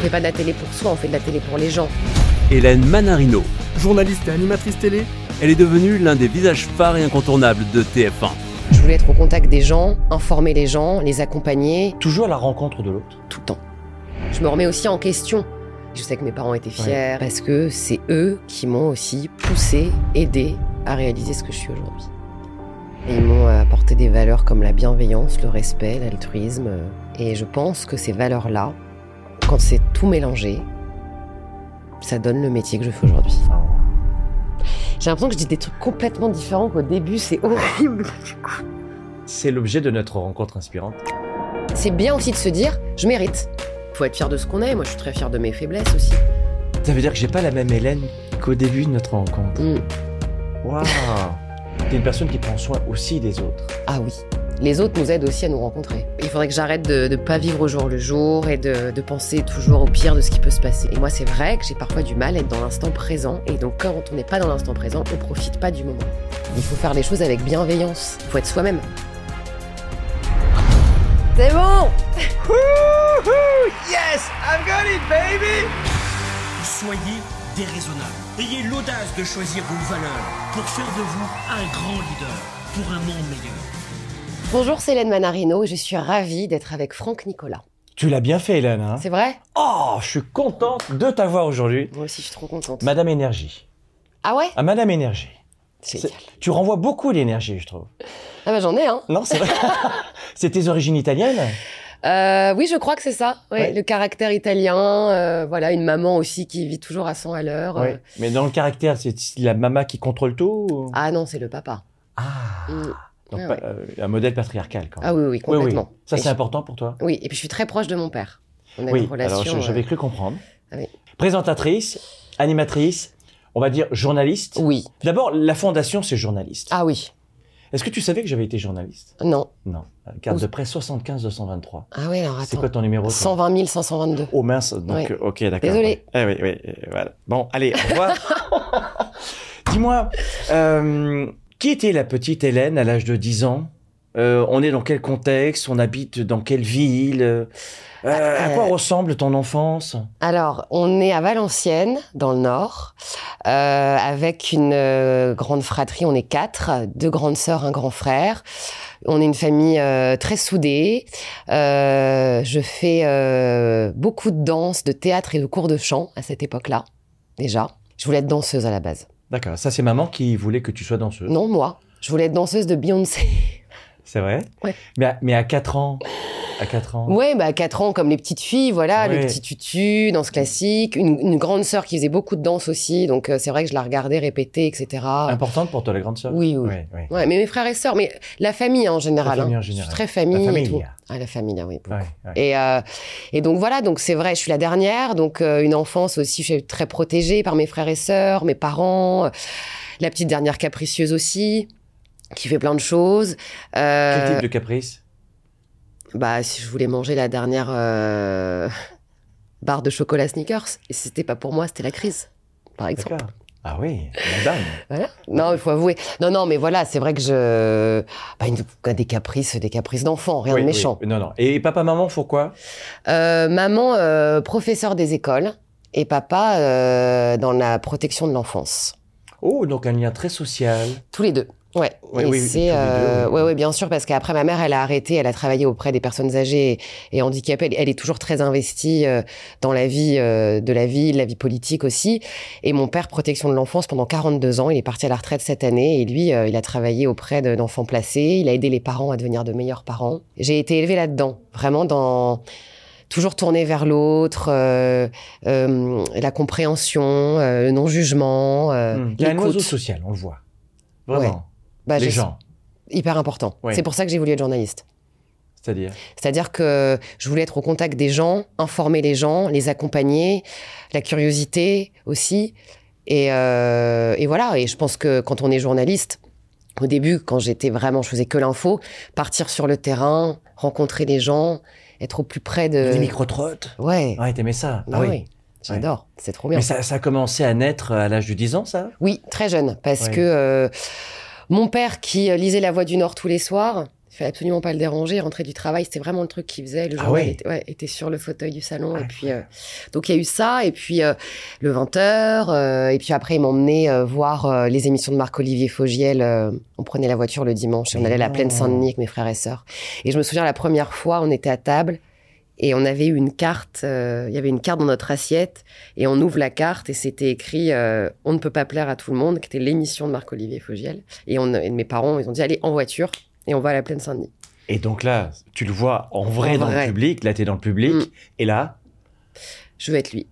fait pas de la télé pour soi, on fait de la télé pour les gens. Hélène Manarino. Journaliste et animatrice télé, Elle est devenue l'un des visages phares et incontournables de TF1. Je voulais être au contact des gens, informer les gens, les accompagner Toujours à la rencontre de l'autre. tout le temps. Je me remets aussi en question. Je sais que mes parents étaient fiers parce que c'est eux qui m'ont aussi poussé, aidé à réaliser ce que je suis aujourd'hui. Ils m'ont apporté des valeurs comme la bienveillance, le respect, l'altruisme. Et je pense que ces valeurs-là, quand c'est tout mélangé, ça donne le métier que je fais aujourd'hui. J'ai l'impression que je dis des trucs complètement différents qu'au début, c'est horrible. C'est l'objet de notre rencontre inspirante. C'est bien aussi de se dire, je mérite. Faut être fier de ce qu'on est. Moi, je suis très fière de mes faiblesses aussi. Ça veut dire que j'ai pas la même Hélène qu'au début de notre rencontre. Mm. Waouh T'es une personne qui prend soin aussi des autres. Ah oui. Les autres nous aident aussi à nous rencontrer. Il faudrait que j'arrête de ne pas vivre au jour le jour et de, de penser toujours au pire de ce qui peut se passer. Et moi, c'est vrai que j'ai parfois du mal à être dans l'instant présent. Et donc, quand on n'est pas dans l'instant présent, on profite pas du moment. Il faut faire les choses avec bienveillance. Il faut être soi-même. C'est bon Yes I've got it, baby Soyez déraisonnable. Ayez l'audace de choisir vos valeurs pour faire de vous un grand leader pour un monde meilleur. Bonjour, c'est Hélène Manarino et je suis ravie d'être avec Franck Nicolas. Tu l'as bien fait, Hélène. Hein? C'est vrai? Oh, je suis contente de t'avoir aujourd'hui. Moi aussi, je suis trop contente. Madame Énergie. Ah ouais? Ah, Madame Énergie. C'est Tu renvoies beaucoup l'énergie, je trouve. Ah bah j'en ai, hein Non, c'est vrai. c'est tes origines italiennes? Euh, oui, je crois que c'est ça. Ouais, Ouais. Le caractère italien, euh, voilà, une maman aussi qui vit toujours à 100 à l'heure. euh. Mais dans le caractère, c'est la maman qui contrôle tout ou- Ah non, c'est le papa. Ah. Mm. Donc, Ah ouais. euh, un modèle patriarcal, quand même. Ah oui, oui, oui, oui. complètement. Ça, c'est je- important pour toi Oui, et puis je suis très proche de mon père. On a Oui, une relation. alors je- euh, j'avais cru comprendre. Ah oui. Présentatrice, animatrice, on va dire journaliste. Oui. D'abord, la fondation, c'est journaliste. Ah oui. Est-ce que tu savais que j'avais été journaliste? Non. Non. Carte Où- de presse 75-223. Ah oui, alors C'est attends. quoi ton numéro toi? 120 522. Oh mince, donc Ouais. ok, d'accord. Désolée. Eh oui, oui, voilà. Bon, allez, au revoir. Dis-moi, euh, qui était la petite Hélène à l'âge de 10 ans? Euh, On est dans quel contexte? On habite dans quelle ville? Euh, À quoi Euh, ressemble ton enfance? Alors, on est à Valenciennes, dans le Nord, avec une grande fratrie. On est quatre, deux grandes sœurs, un grand frère. On est une famille très soudée. Je fais beaucoup de danse, de théâtre et de cours de chant à cette époque-là, déjà. Je voulais être danseuse à la base. D'accord, ça c'est maman qui voulait que tu sois danseuse. Non, moi. Je voulais être danseuse de Beyoncé. C'est vrai? Ouais. Mais à, mais à 4 ans À 4 ans Ouais, bah, à 4 ans, comme les petites filles, voilà, Ouais. le petit tutu, danse classique. Une, une grande sœur qui faisait beaucoup de danse aussi, donc euh, c'est vrai que je la regardais répéter, etc. Importante pour toi, la grande sœur? Oui, oui. Ouais, mais mes frères et sœurs, mais la famille en général. La famille hein. en général. Je suis très famille. La et famille. tout. Ah, la famille, oui. beaucoup. Ouais, ouais. Et, euh, et donc voilà, donc c'est vrai, je suis la dernière, donc euh, une enfance aussi, je suis très protégée par mes frères et sœurs, mes parents, la petite dernière capricieuse aussi, qui fait plein de choses. Euh, Quel type de caprice? Bah, si je voulais manger la dernière euh, barre de chocolat Snickers, et si c'était pas pour moi, c'était la crise, par exemple. Ah oui, madame. Voilà. Non, il faut avouer. Non, non, mais voilà, c'est vrai que je. Bah, une- des caprices, des caprices d'enfant, rien Oui, de oui. méchant. Non, non. Et papa, maman, faut quoi? Euh, maman, euh, professeur des écoles, et papa euh, dans la protection de l'enfance. Oh, donc un lien très social. Tous les deux. Ouais, Oui, et oui, c'est euh, ouais, ouais, bien sûr, parce qu'après ma mère, elle a arrêté, elle a travaillé auprès des personnes âgées et, et handicapées. Elle, elle est toujours très investie euh, dans la vie euh, de la ville, la vie politique aussi. Et mon père, protection de l'enfance pendant 42 ans, il est parti à la retraite cette année et lui, euh, il a travaillé auprès de- d'enfants placés. Il a aidé les parents à devenir de meilleurs parents. J'ai été élevée là-dedans, vraiment dans toujours tourné vers l'autre, euh, euh, la compréhension, euh, le non-jugement, euh, Hmm. Il y a un oiseau social, on le voit. Vraiment. Bah, Les gens, hyper important. C'est pour ça que j'ai voulu être journaliste. c'est-à-dire? C'est-à-dire que je voulais être au contact des gens, informer les gens, les accompagner, la curiosité aussi. Et, euh, et voilà, et je pense que quand on est journaliste, au début, quand j'étais vraiment, je faisais que l'info, partir sur le terrain, rencontrer les gens, être au plus près de... Les micro-trottes? Ouais, Ouais, t'aimais ça. bah ah oui. oui, j'adore, c'est trop bien. Mais ça, ça a commencé à naître à l'âge de 10 ans, ça? Oui, très jeune, parce Ouais. que euh, mon père qui euh, lisait La Voix du Nord tous les soirs, Il fallait absolument pas le déranger. Il rentrait du travail, c'était vraiment le truc qu'il faisait. Le Ah journal ouais. était, ouais, était sur le fauteuil du salon. Ah, et puis, euh, donc il y a eu ça. Et puis euh, le 20h. et puis après, il m'emmenait voir les émissions de Marc-Olivier Fogiel. on prenait la voiture le dimanche et on allait à la plaine Saint-Denis avec mes frères et sœurs. Et je me souviens la première fois, on était à table. Et on avait eu une carte, euh, il y avait une carte dans notre assiette, et on ouvre la carte, et c'était écrit euh, On ne peut pas plaire à tout le monde, qui était l'émission de Marc-Olivier Fogiel. Et, on, et mes parents, ils ont dit Allez, en voiture, et on va à la plaine Saint-Denis. Et donc là, tu le vois en vrai En dans vrai. le public. Là, tu es dans le public. Et là, Je veux être lui.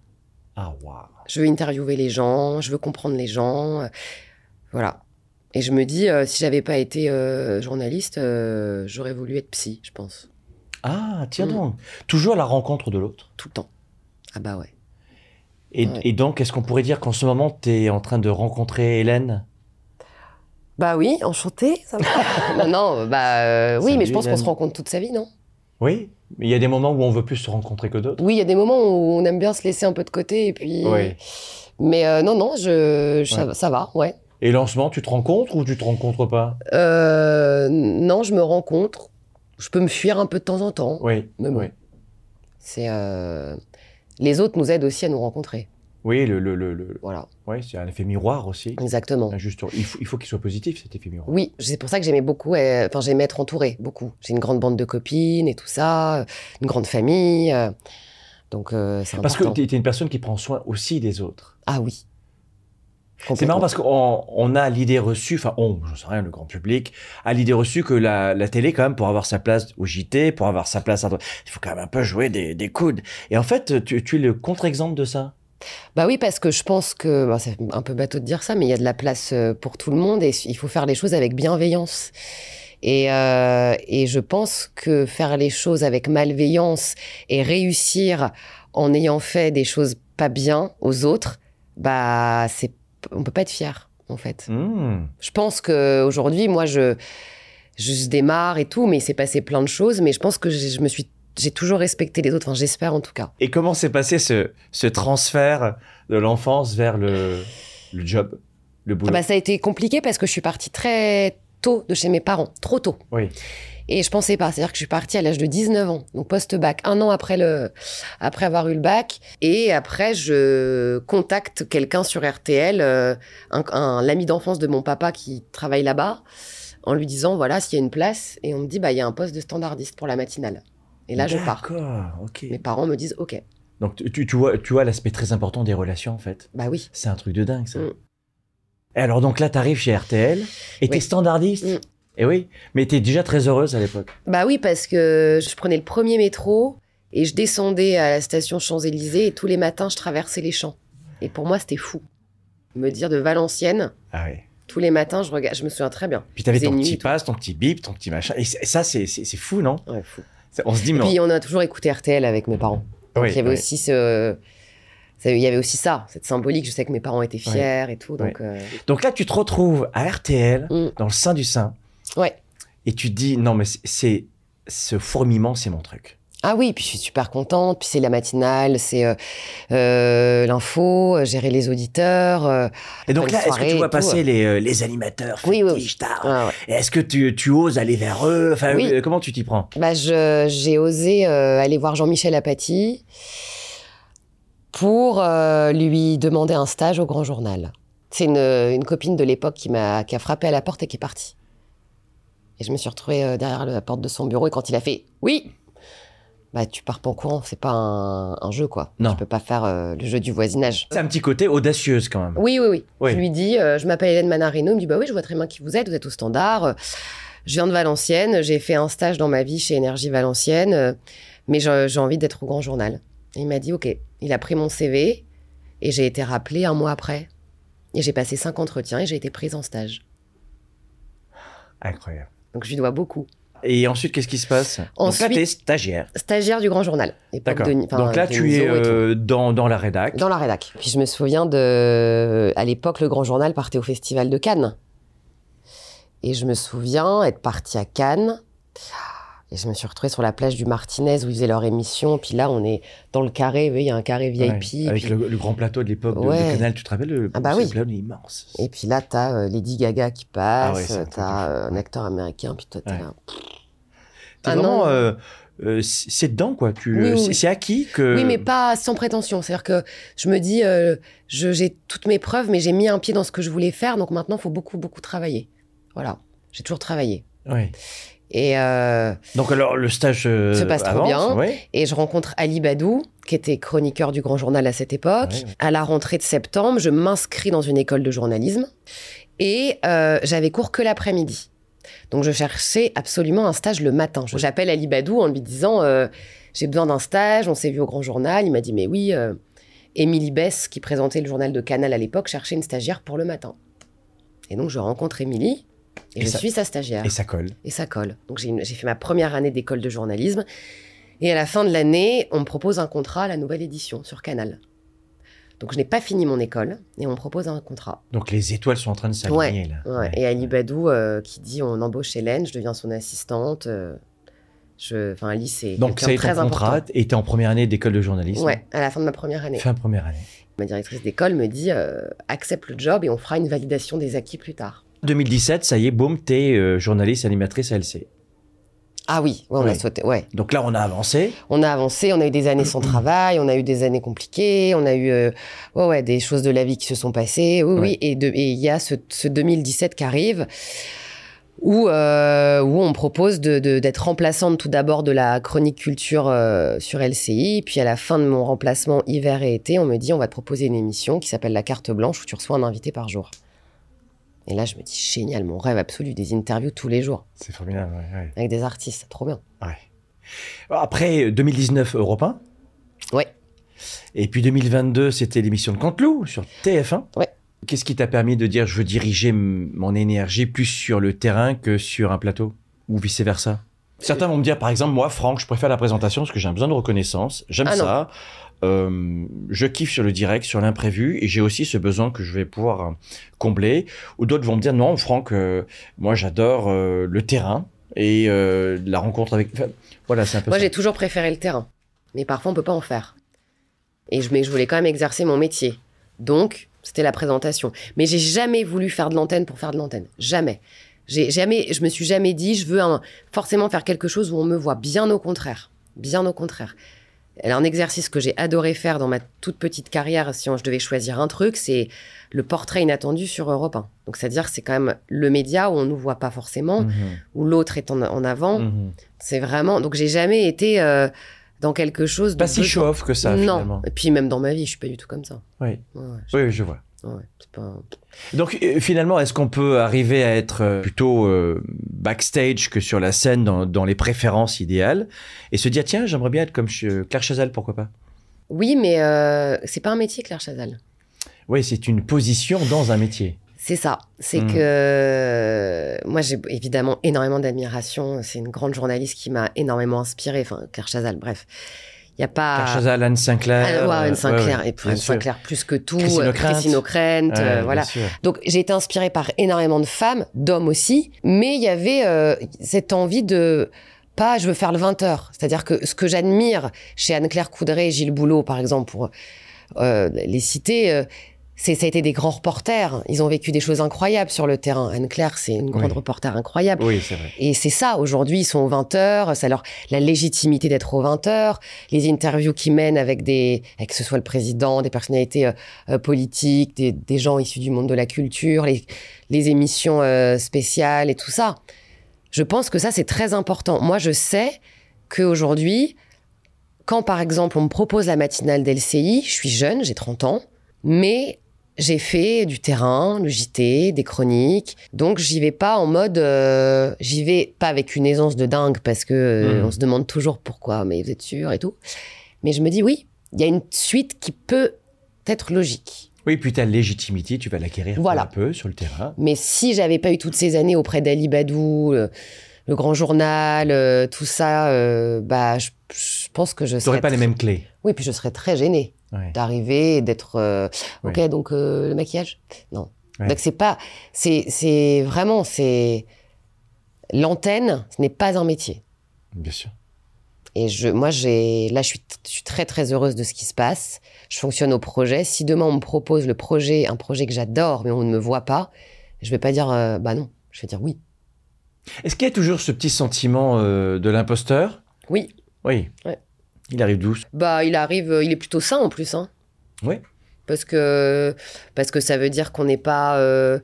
ah waouh. Je veux interviewer les gens, je veux comprendre les gens. euh, voilà. Et je me dis, euh, si j'avais pas été euh, journaliste, euh, j'aurais voulu être psy, je pense. Ah, tiens Mm. donc. Toujours à la rencontre de l'autre. Tout le temps. Ah bah ouais. Et, Ouais. et donc, est-ce qu'on pourrait dire qu'en ce moment, tu es en train de rencontrer Hélène? Bah oui, enchanté, ça va. non, non, bah euh, oui, mais je pense qu'on se rencontre toute sa vie, non? Oui. Il y a des moments où on veut plus se rencontrer que d'autres. Oui, il y a des moments où on aime bien se laisser un peu de côté, et puis... Oui. Mais euh, non, non, je, je- ça, Ouais. ça va, ouais. Et lancement, tu te rencontres ou tu te rencontres pas? Euh, non, je me rencontre. Je peux me fuir un peu de temps en temps. Oui. Mais bon. oui. C'est euh, les autres nous aident aussi à nous rencontrer. Oui, le, le, le, le- Voilà, ouais, c'est un effet miroir aussi. exactement. Juste- il faut, il faut qu'il soit positif, cet effet miroir. Oui, c'est pour ça que j'aimais beaucoup. euh, Enfin, j'aimais être entourée beaucoup. J'ai une grande bande de copines et tout ça, euh, une grande famille. euh, donc euh, c'est Parce que important. tu es une personne qui prend soin aussi des autres. Ah oui. C'est marrant parce qu'on on a l'idée reçue, enfin, on, je sais rien, le grand public, a l'idée reçue que la, télé, quand même, pour avoir sa place au JT, pour avoir sa place à... Il faut quand même un peu jouer des, des coudes. Et en fait, tu, es le contre-exemple de ça? Bah oui, parce que je pense que c'est un peu bateau de dire ça, mais il y a de la place euh, pour tout le monde et il faut faire les choses avec bienveillance. Et, euh, et je pense que faire les choses avec malveillance et réussir en ayant fait des choses pas bien aux autres, bah c'est on peut pas être fier en fait. Hmm. Je pense que aujourd'hui, moi, je, je démarre et tout, mais il s'est passé plein de choses. Mais je pense que j'ai- je me suis, j'ai toujours respecté les autres. Enfin, j'espère en tout cas. Et comment s'est passé ce, ce transfert de l'enfance vers le, le job, le boulot Ah bah, ça a été compliqué parce que je suis partie très tôt de chez mes parents, trop tôt. Oui. Et je pensais pas. C'est-à-dire que je suis partie à l'âge de 19 ans, donc post-bac, un an après, le, après avoir eu le bac. Et après, je contacte quelqu'un sur RTL, euh, un, un- l'ami d'enfance de mon papa qui travaille là-bas, en lui disant voilà, s'il y a une place. Et on me dit bah, il y a un poste de standardiste pour la matinale. Et là, je pars. D'accord, ok. Mes parents me disent ok. Donc tu, tu vois, tu vois l'aspect très important des relations, en fait. Bah oui. C'est un truc de dingue, ça. Mm. Et alors, donc là, t'arrives chez RTL et t'es Oui. standardiste. Mm. Et oui, mais t'es déjà très heureuse à l'époque. Bah oui, parce que je prenais le premier métro et je descendais à la station Champs-Élysées et tous les matins, je traversais les champs. Et pour moi, c'était fou. Me dire de Valenciennes, Ah oui. tous les matins, je, regarde, je me souviens très bien. Puis t'avais ton petit et tout. pass, ton petit bip, ton petit machin. Et ça, c'est fou, non? Ouais, fou. On se dit, Et mais... puis on a toujours écouté RTL avec mes parents. Donc Oui, il y avait oui. aussi ce... ça- Il y avait aussi ça, cette symbolique. Je sais que mes parents étaient fiers et tout. Donc, euh, Donc là, tu te retrouves à RTL, Mm. dans le sein du sein, ouais. et tu te dis, non, mais c'est-. Ce fourmillement, c'est mon truc. Ah oui, puis je suis super contente. Puis c'est la matinale, c'est euh, euh, l'info, euh, gérer les auditeurs. euh, Et donc là, est-ce que tu vois passer les, les animateurs Oui, oui, ouais. Et Est-ce que tu, tu oses aller vers eux? Enfin, Oui. comment tu t'y prends? Bah, j'ai osé aller voir Jean-Michel Apathy pour lui demander un stage au Grand Journal. C'est une, une copine de l'époque qui m'a qui a frappé à la porte et qui est partie. Et je me suis retrouvée euh, derrière la porte de son bureau et quand il a fait oui, bah tu pars pas en courant, c'est pas un, un jeu quoi. Non. Tu peux pas faire euh, le jeu du voisinage. C'est un petit côté audacieuse quand même. Oui, oui, oui. Oui. Je lui dis, euh, je m'appelle Hélène Manarino. Il me dit, bah oui, je vois très bien qui vous êtes. Vous êtes au standard. Je viens de Valenciennes. J'ai fait un stage dans ma vie chez Énergie Valenciennes. mais j'ai j'ai envie d'être au Grand Journal. Et il m'a dit, OK. Il a pris mon CV et j'ai été rappelée un mois après. Et j'ai passé cinq entretiens et j'ai été prise en stage. Incroyable. Donc je lui dois beaucoup. Et ensuite, qu'est-ce qui se passe? Donc là, Ensuite- t'es stagiaire. Stagiaire du Grand Journal. D'accord. Donc là, tu es euh, dans, dans la rédac. Dans la rédac. Puis je me souviens de. À l'époque, le Grand Journal partait au Festival de Cannes. Et je me souviens être partie à Cannes. Et je me suis retrouvée sur la plage du Martinez où ils faisaient leur émission. Puis là, on est dans le carré. Il y a un carré VIP. Ouais, avec le, le grand plateau de l'époque de- de, Ouais. Canal, tu te rappelles le, Ah bah oui. plateau immense. Et puis là, t'as euh, Lady Gaga qui Ah ouais, passe. c'est de t'as fou, euh, un ouais. acteur américain. Puis toi, t'es Ouais. là. T'es Ah vraiment, non. euh, c'est c'est dedans quoi. Tu, Oui, oui, c'est- c'est acquis que. Oui, mais pas sans prétention. C'est-à-dire que je me dis, je- j'ai toutes mes preuves, mais j'ai mis un pied dans ce que je voulais faire, donc maintenant, il faut beaucoup, beaucoup travailler. Voilà. J'ai toujours travaillé. Ouais. Et, euh, Donc alors le stage euh, Se passe trop bien. ouais. et je rencontre Ali Badou, qui était chroniqueur du Grand Journal à cette époque. Ouais, ouais. À la rentrée de septembre, je m'inscris dans une école de journalisme et euh, j'avais cours que l'après-midi. Donc je cherchais absolument un stage le matin. J'appelle Ali Badou en lui disant j'ai besoin d'un stage, on s'est vu au Grand Journal. Il m'a dit mais oui, Émilie Bess, qui présentait le journal de Canal à l'époque, cherchait une stagiaire pour le matin. Et donc je rencontre Émilie et, Et je ça- suis sa stagiaire Et ça colle. et ça colle. Donc j'ai fait ma première année d'école de journalisme. Et à la fin de l'année, on me propose un contrat à la nouvelle édition sur Canal. Donc je n'ai pas fini mon école et on me propose un contrat. Donc les étoiles sont en train de s'aligner là. Ouais. Ouais. Et Ali Badou euh, qui dit on embauche Hélène, je deviens son assistante. euh, je, enfin Ali c'est Donc ça est très ton contrat important. et t'es en première année d'école de journalisme. Ouais, à la fin de ma première année. Fin première année. Ma directrice d'école me dit euh, accepte le job et on fera une validation des acquis plus tard. 2017, ça y est, boum, t'es euh, journaliste animatrice à LC. Ah oui, ouais, on a sauté. Ouais. Donc là, on a avancé. On a avancé, on a eu des années sans travail, on a eu des années compliquées, on a eu euh, ouais, ouais, des choses de la vie qui se sont passées. Oui, Ouais. oui. Et il y a ce, ce 2017 qui arrive où, euh, où on propose de- de- d'être remplaçante tout d'abord de la chronique culture euh, sur LCI. Puis à la fin de mon remplacement hiver et été, on me dit on va te proposer une émission qui s'appelle La Carte Blanche où tu reçois un invité par jour. Et là, je me dis génial, mon rêve absolu, des interviews tous les jours C'est formidable, ouais, ouais. avec des artistes, trop bien. Ouais. Après 2019, Europe 1. Ouais. Et puis 2022, c'était l'émission de Canteloup sur TF1. Ouais. Qu'est-ce qui t'a permis de dire je veux diriger mon énergie plus sur le terrain que sur un plateau Ou vice-versa? Certains vont me dire, par exemple, moi, Franck, je préfère la présentation parce que j'ai un besoin de reconnaissance. J'aime Ah ça. Euh, je kiffe sur le direct, sur l'imprévu, et j'ai aussi ce besoin que je vais pouvoir euh, combler. Ou d'autres vont me dire, non, Franck, euh, moi, j'adore euh, le terrain et la rencontre avec. enfin, voilà, c'est un peu Moi, j'ai toujours préféré le terrain. Mais parfois, on peut pas en faire. Et je, mais je voulais quand même exercer mon métier. Donc, c'était la présentation. Mais j'ai jamais voulu faire de l'antenne pour faire de l'antenne. Jamais. J'ai jamais, je me suis jamais dit, je veux un- forcément faire quelque chose où on me voit. Bien au contraire. Bien au contraire. Un exercice que j'ai adoré faire dans ma toute petite carrière, si on- je devais choisir un truc, c'est le portrait inattendu sur Europe 1. Donc, c'est-à-dire, que c'est quand même le média où on nous voit pas forcément, Mhm, où l'autre est en, en avant. mhm. C'est vraiment. Donc, j'ai jamais été euh, dans quelque chose de. Pas si show-off que ça, non. finalement. Et puis, même dans ma vie, je suis pas du tout comme ça. Oui, ouais, je- oui, je vois. ouais, c'est pas. Donc euh, finalement, est-ce qu'on peut arriver à être euh, plutôt euh, backstage que sur la scène dans, dans les préférences idéales et se dire tiens, j'aimerais bien être comme Claire Chazal, pourquoi pas? Oui, mais euh, c'est pas un métier, Claire Chazal. Oui, c'est une position dans un métier. C'est ça. C'est Mm. que moi, j'ai évidemment énormément d'admiration. C'est une grande journaliste qui m'a énormément inspirée. Enfin, Claire Chazal, bref. Il y a pas. Claire Chazal, Anne Sinclair. Ah, ouais, Anne euh, Sinclair. ouais, ouais, et Anne sûr. Sinclair, plus que tout. Christine euh, O'Krent. Euh, voilà. Donc j'ai été inspirée par énormément de femmes, d'hommes aussi, mais il y avait euh, cette envie de pas je veux faire le 20 heures. C'est-à-dire que ce que j'admire chez Anne-Claire Coudray et Gilles Boulot, par exemple, pour euh, les citer, euh, c'est ça a été des grands reporters. Ils ont vécu des choses incroyables sur le terrain. Anne-Claire, c'est une grande Oui. reporter incroyable. Oui, c'est vrai. Et c'est ça, aujourd'hui, ils sont aux 20 heures, ça leur, la légitimité d'être aux 20 heures, les interviews qu'ils mènent avec des, avec que ce soit le président, des personnalités euh, euh, politiques, des, des gens issus du monde de la culture, les, les émissions euh, spéciales et tout ça. Je pense que ça, c'est très important. Moi, je sais qu'aujourd'hui, quand par exemple on me propose la matinale d'LCI, je suis jeune, j'ai 30 ans, mais j'ai fait du terrain, le JT, des chroniques. Donc j'y vais pas en mode, euh, j'y vais pas avec une aisance de dingue parce que euh, Mhm. on se demande toujours pourquoi, mais vous êtes sûr et tout. Mais je me dis oui, il y a une suite qui peut être logique. Oui, puis ta légitimité, tu vas l'acquérir Voilà. peu à peu sur le terrain. Mais si j'avais pas eu toutes ces années auprès d'Ali Badou, le, le grand journal, euh, tout ça, euh, bah je, je pense que je Tu serais n'aurais pas les mêmes clés. Oui, puis je serais très gênée Ouais. d'arriver et d'être euh, ok Ouais. donc le maquillage? Non Ouais. donc c'est pas c'est vraiment c'est l'antenne ce n'est pas un métier Bien sûr. et je moi j'ai là je suis je suis très très heureuse de ce qui se passe je fonctionne au projet si demain on me propose le projet un projet que j'adore mais on ne me voit pas je vais pas dire bah non je vais dire oui Est-ce qu'il y a toujours ce petit sentiment euh, de l'imposteur? Oui. Oui. Ouais. Il arrive d'où Bah, il arrive, euh, il est plutôt sain en plus. Hein. Oui. Parce que, parce que ça veut dire qu'on n'est pas. euh,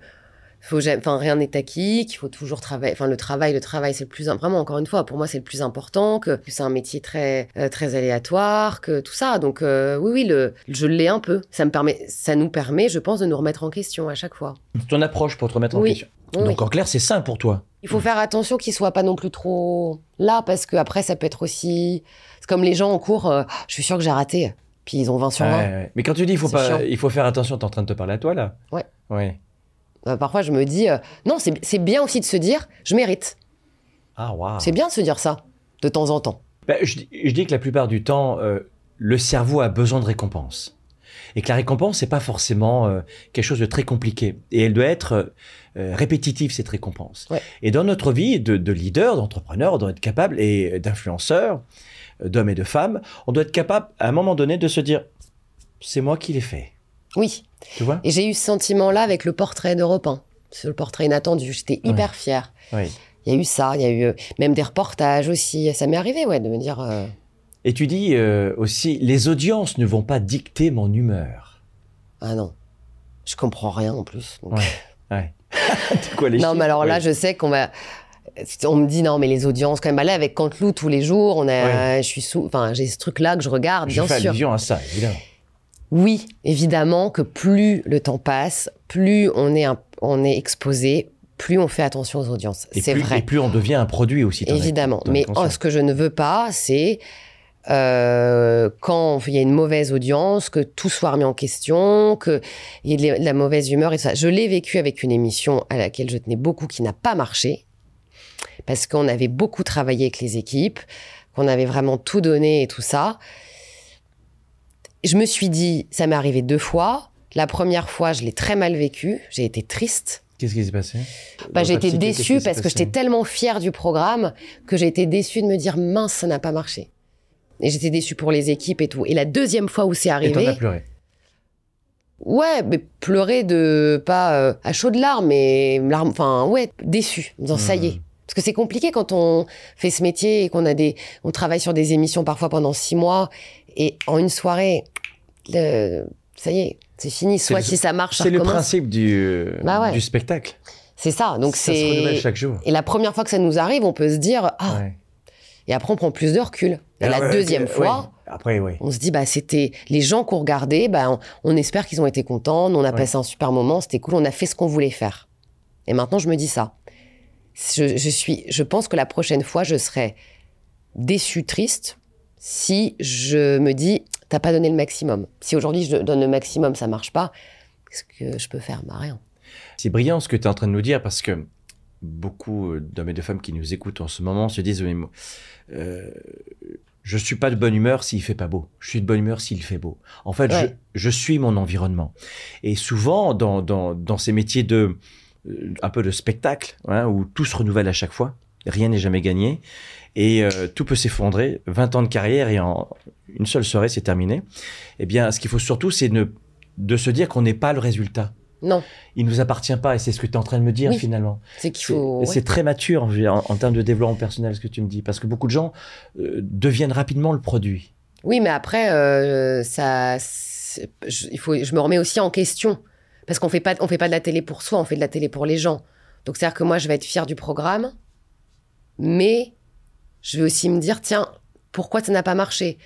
faut enfin, rien n'est acquis, qu'il faut toujours travailler. Enfin, le travail, le travail, c'est le plus. im- Vraiment, encore une fois, pour moi, c'est le plus important, que, que c'est un métier très, euh, très aléatoire, que tout ça. Donc, euh, oui, oui, le, je l'ai un peu. Ça, me permet, ça nous permet, je pense, de nous remettre en question à chaque fois. Ton approche pour te remettre en Oui. question. Oui, Donc en clair, c'est sain pour toi. Il faut faire attention qu'il soit pas non plus trop là, parce que après, ça peut être aussi. C'est comme les gens en cours, euh, je suis sûre que j'ai raté. Puis ils ont 20 sur 20. Ouais, ouais. Mais quand tu dis il faut pas, chiant. il faut faire attention, t'es en train de te parler à toi là. Ouais. Ouais. Euh, parfois, je me dis, euh, non, c'est c'est bien aussi de se dire, je mérite. Ah waouh. C'est bien de se dire ça, de temps en temps. Ben, je, dis- je dis que la plupart du temps, euh, le cerveau a besoin de récompense. Et que la récompense, c'est pas forcément quelque chose de très compliqué. Et elle doit être euh, répétitive, cette récompense. Ouais. Et dans notre vie de, de leader, d'entrepreneur, on doit être capable, et d'influenceur, euh, d'hommes et de femmes, on doit être capable, à un moment donné, de se dire, c'est moi qui l'ai fait. Oui. Tu vois? Et j'ai eu ce sentiment-là avec le portrait d'Europe 1. C'est le portrait inattendu. J'étais hyper fière. Oui. Il y a eu ça, il y a eu euh, même des reportages aussi. Ça m'est arrivé, ouais, de me dire. euh, Et tu dis euh, aussi, les audiences ne vont pas dicter mon humeur. ah non, je comprends rien en plus. donc. Ouais. Ouais. Quoi les Non, chiffres mais alors là, je sais qu'on va. On me dit non, mais les audiences, quand même. Là, avec Canteloup, tous les jours, on a, je suis sous. Enfin, j'ai ce truc-là que je regarde, Je bien fais sûr. allusion à ça, évidemment. Oui, évidemment que plus le temps passe, plus on est, un- on est exposé, plus on fait attention aux audiences. C'est vrai. Et plus on devient un produit aussi. Évidemment. Mais oh, ce que je ne veux pas, c'est euh, quand il y a une mauvaise audience, que tout soit remis en question, qu'il y ait de la- mauvaise humeur et tout ça. Je l'ai vécu avec une émission à laquelle je tenais beaucoup qui n'a pas marché, parce qu'on avait beaucoup travaillé avec les équipes, qu'on avait vraiment tout donné et tout ça. Je me suis dit, ça m'est arrivé deux fois. La première fois, je l'ai très mal vécu, j'ai été triste. Qu'est-ce qui s'est passé? Bah, j'ai été déçue parce que j'étais tellement fière du programme que j'ai été déçue de me dire mince, ça n'a pas marché. Et j'étais déçue pour les équipes et tout. Et la deuxième fois où c'est Et t'en as arrivé, pleuré. ouais, mais pleurer de pas euh, à chaudes larmes, mais larmes, enfin ouais, déçue, en disant ça y est. Hmm. Parce que c'est compliqué quand on fait ce métier et qu'on a des, on travaille sur des émissions parfois pendant six mois et en une soirée, le- ça y est, c'est fini. C'est Soit le- si ça marche, C'est le principe du, Bah ouais. du spectacle. C'est ça. Donc ça se renouvelle c'est chaque jour. et la première fois que ça nous arrive, on peut se dire ah Ouais. Et après, on prend plus de recul. Et la euh, deuxième fois, ouais. Après, oui. on se dit, bah, c'était les gens qu'on regardait, bah, on, on espère qu'ils ont été contents, on a Ouais. passé un super moment, c'était cool, on a fait ce qu'on voulait faire. Et maintenant, je me dis ça. Je, je suis, je pense que la prochaine fois, je serai déçue, triste, si je me dis, t'as pas donné le maximum. Si aujourd'hui, je donne le maximum, ça marche pas, qu'est-ce que je peux faire Bah, rien. C'est brillant ce que tu es en train de nous dire parce que beaucoup d'hommes et de femmes qui nous écoutent en ce moment se disent oui, moi, euh, je suis pas de bonne humeur s'il fait pas beau. Je suis de bonne humeur s'il fait beau. En fait, Ouais. je, je suis mon environnement. Et souvent, dans, dans, dans ces métiers de euh, un peu de spectacle, hein, où tout se renouvelle à chaque fois, rien n'est jamais gagné, et euh, tout peut s'effondrer. 20 ans de carrière et en une seule soirée, c'est terminé. Eh bien, ce qu'il faut surtout, c'est ne- de se dire qu'on n'est pas le résultat Non, il nous appartient pas et c'est ce que tu es en train de me dire Oui. finalement. c'est qu'il C'est faut. ouais. c'est très mature en, en- en termes de développement personnel ce que tu me dis parce que beaucoup de gens euh, deviennent rapidement le produit. Oui, mais après, euh, ça, je, il faut, je me remets aussi en question parce qu'on fait pas, on fait pas de la télé pour soi, on fait de la télé pour les gens. Donc c'est à dire que moi, je vais être fière du programme, mais je vais aussi me dire, tiens, pourquoi ça n'a pas marché?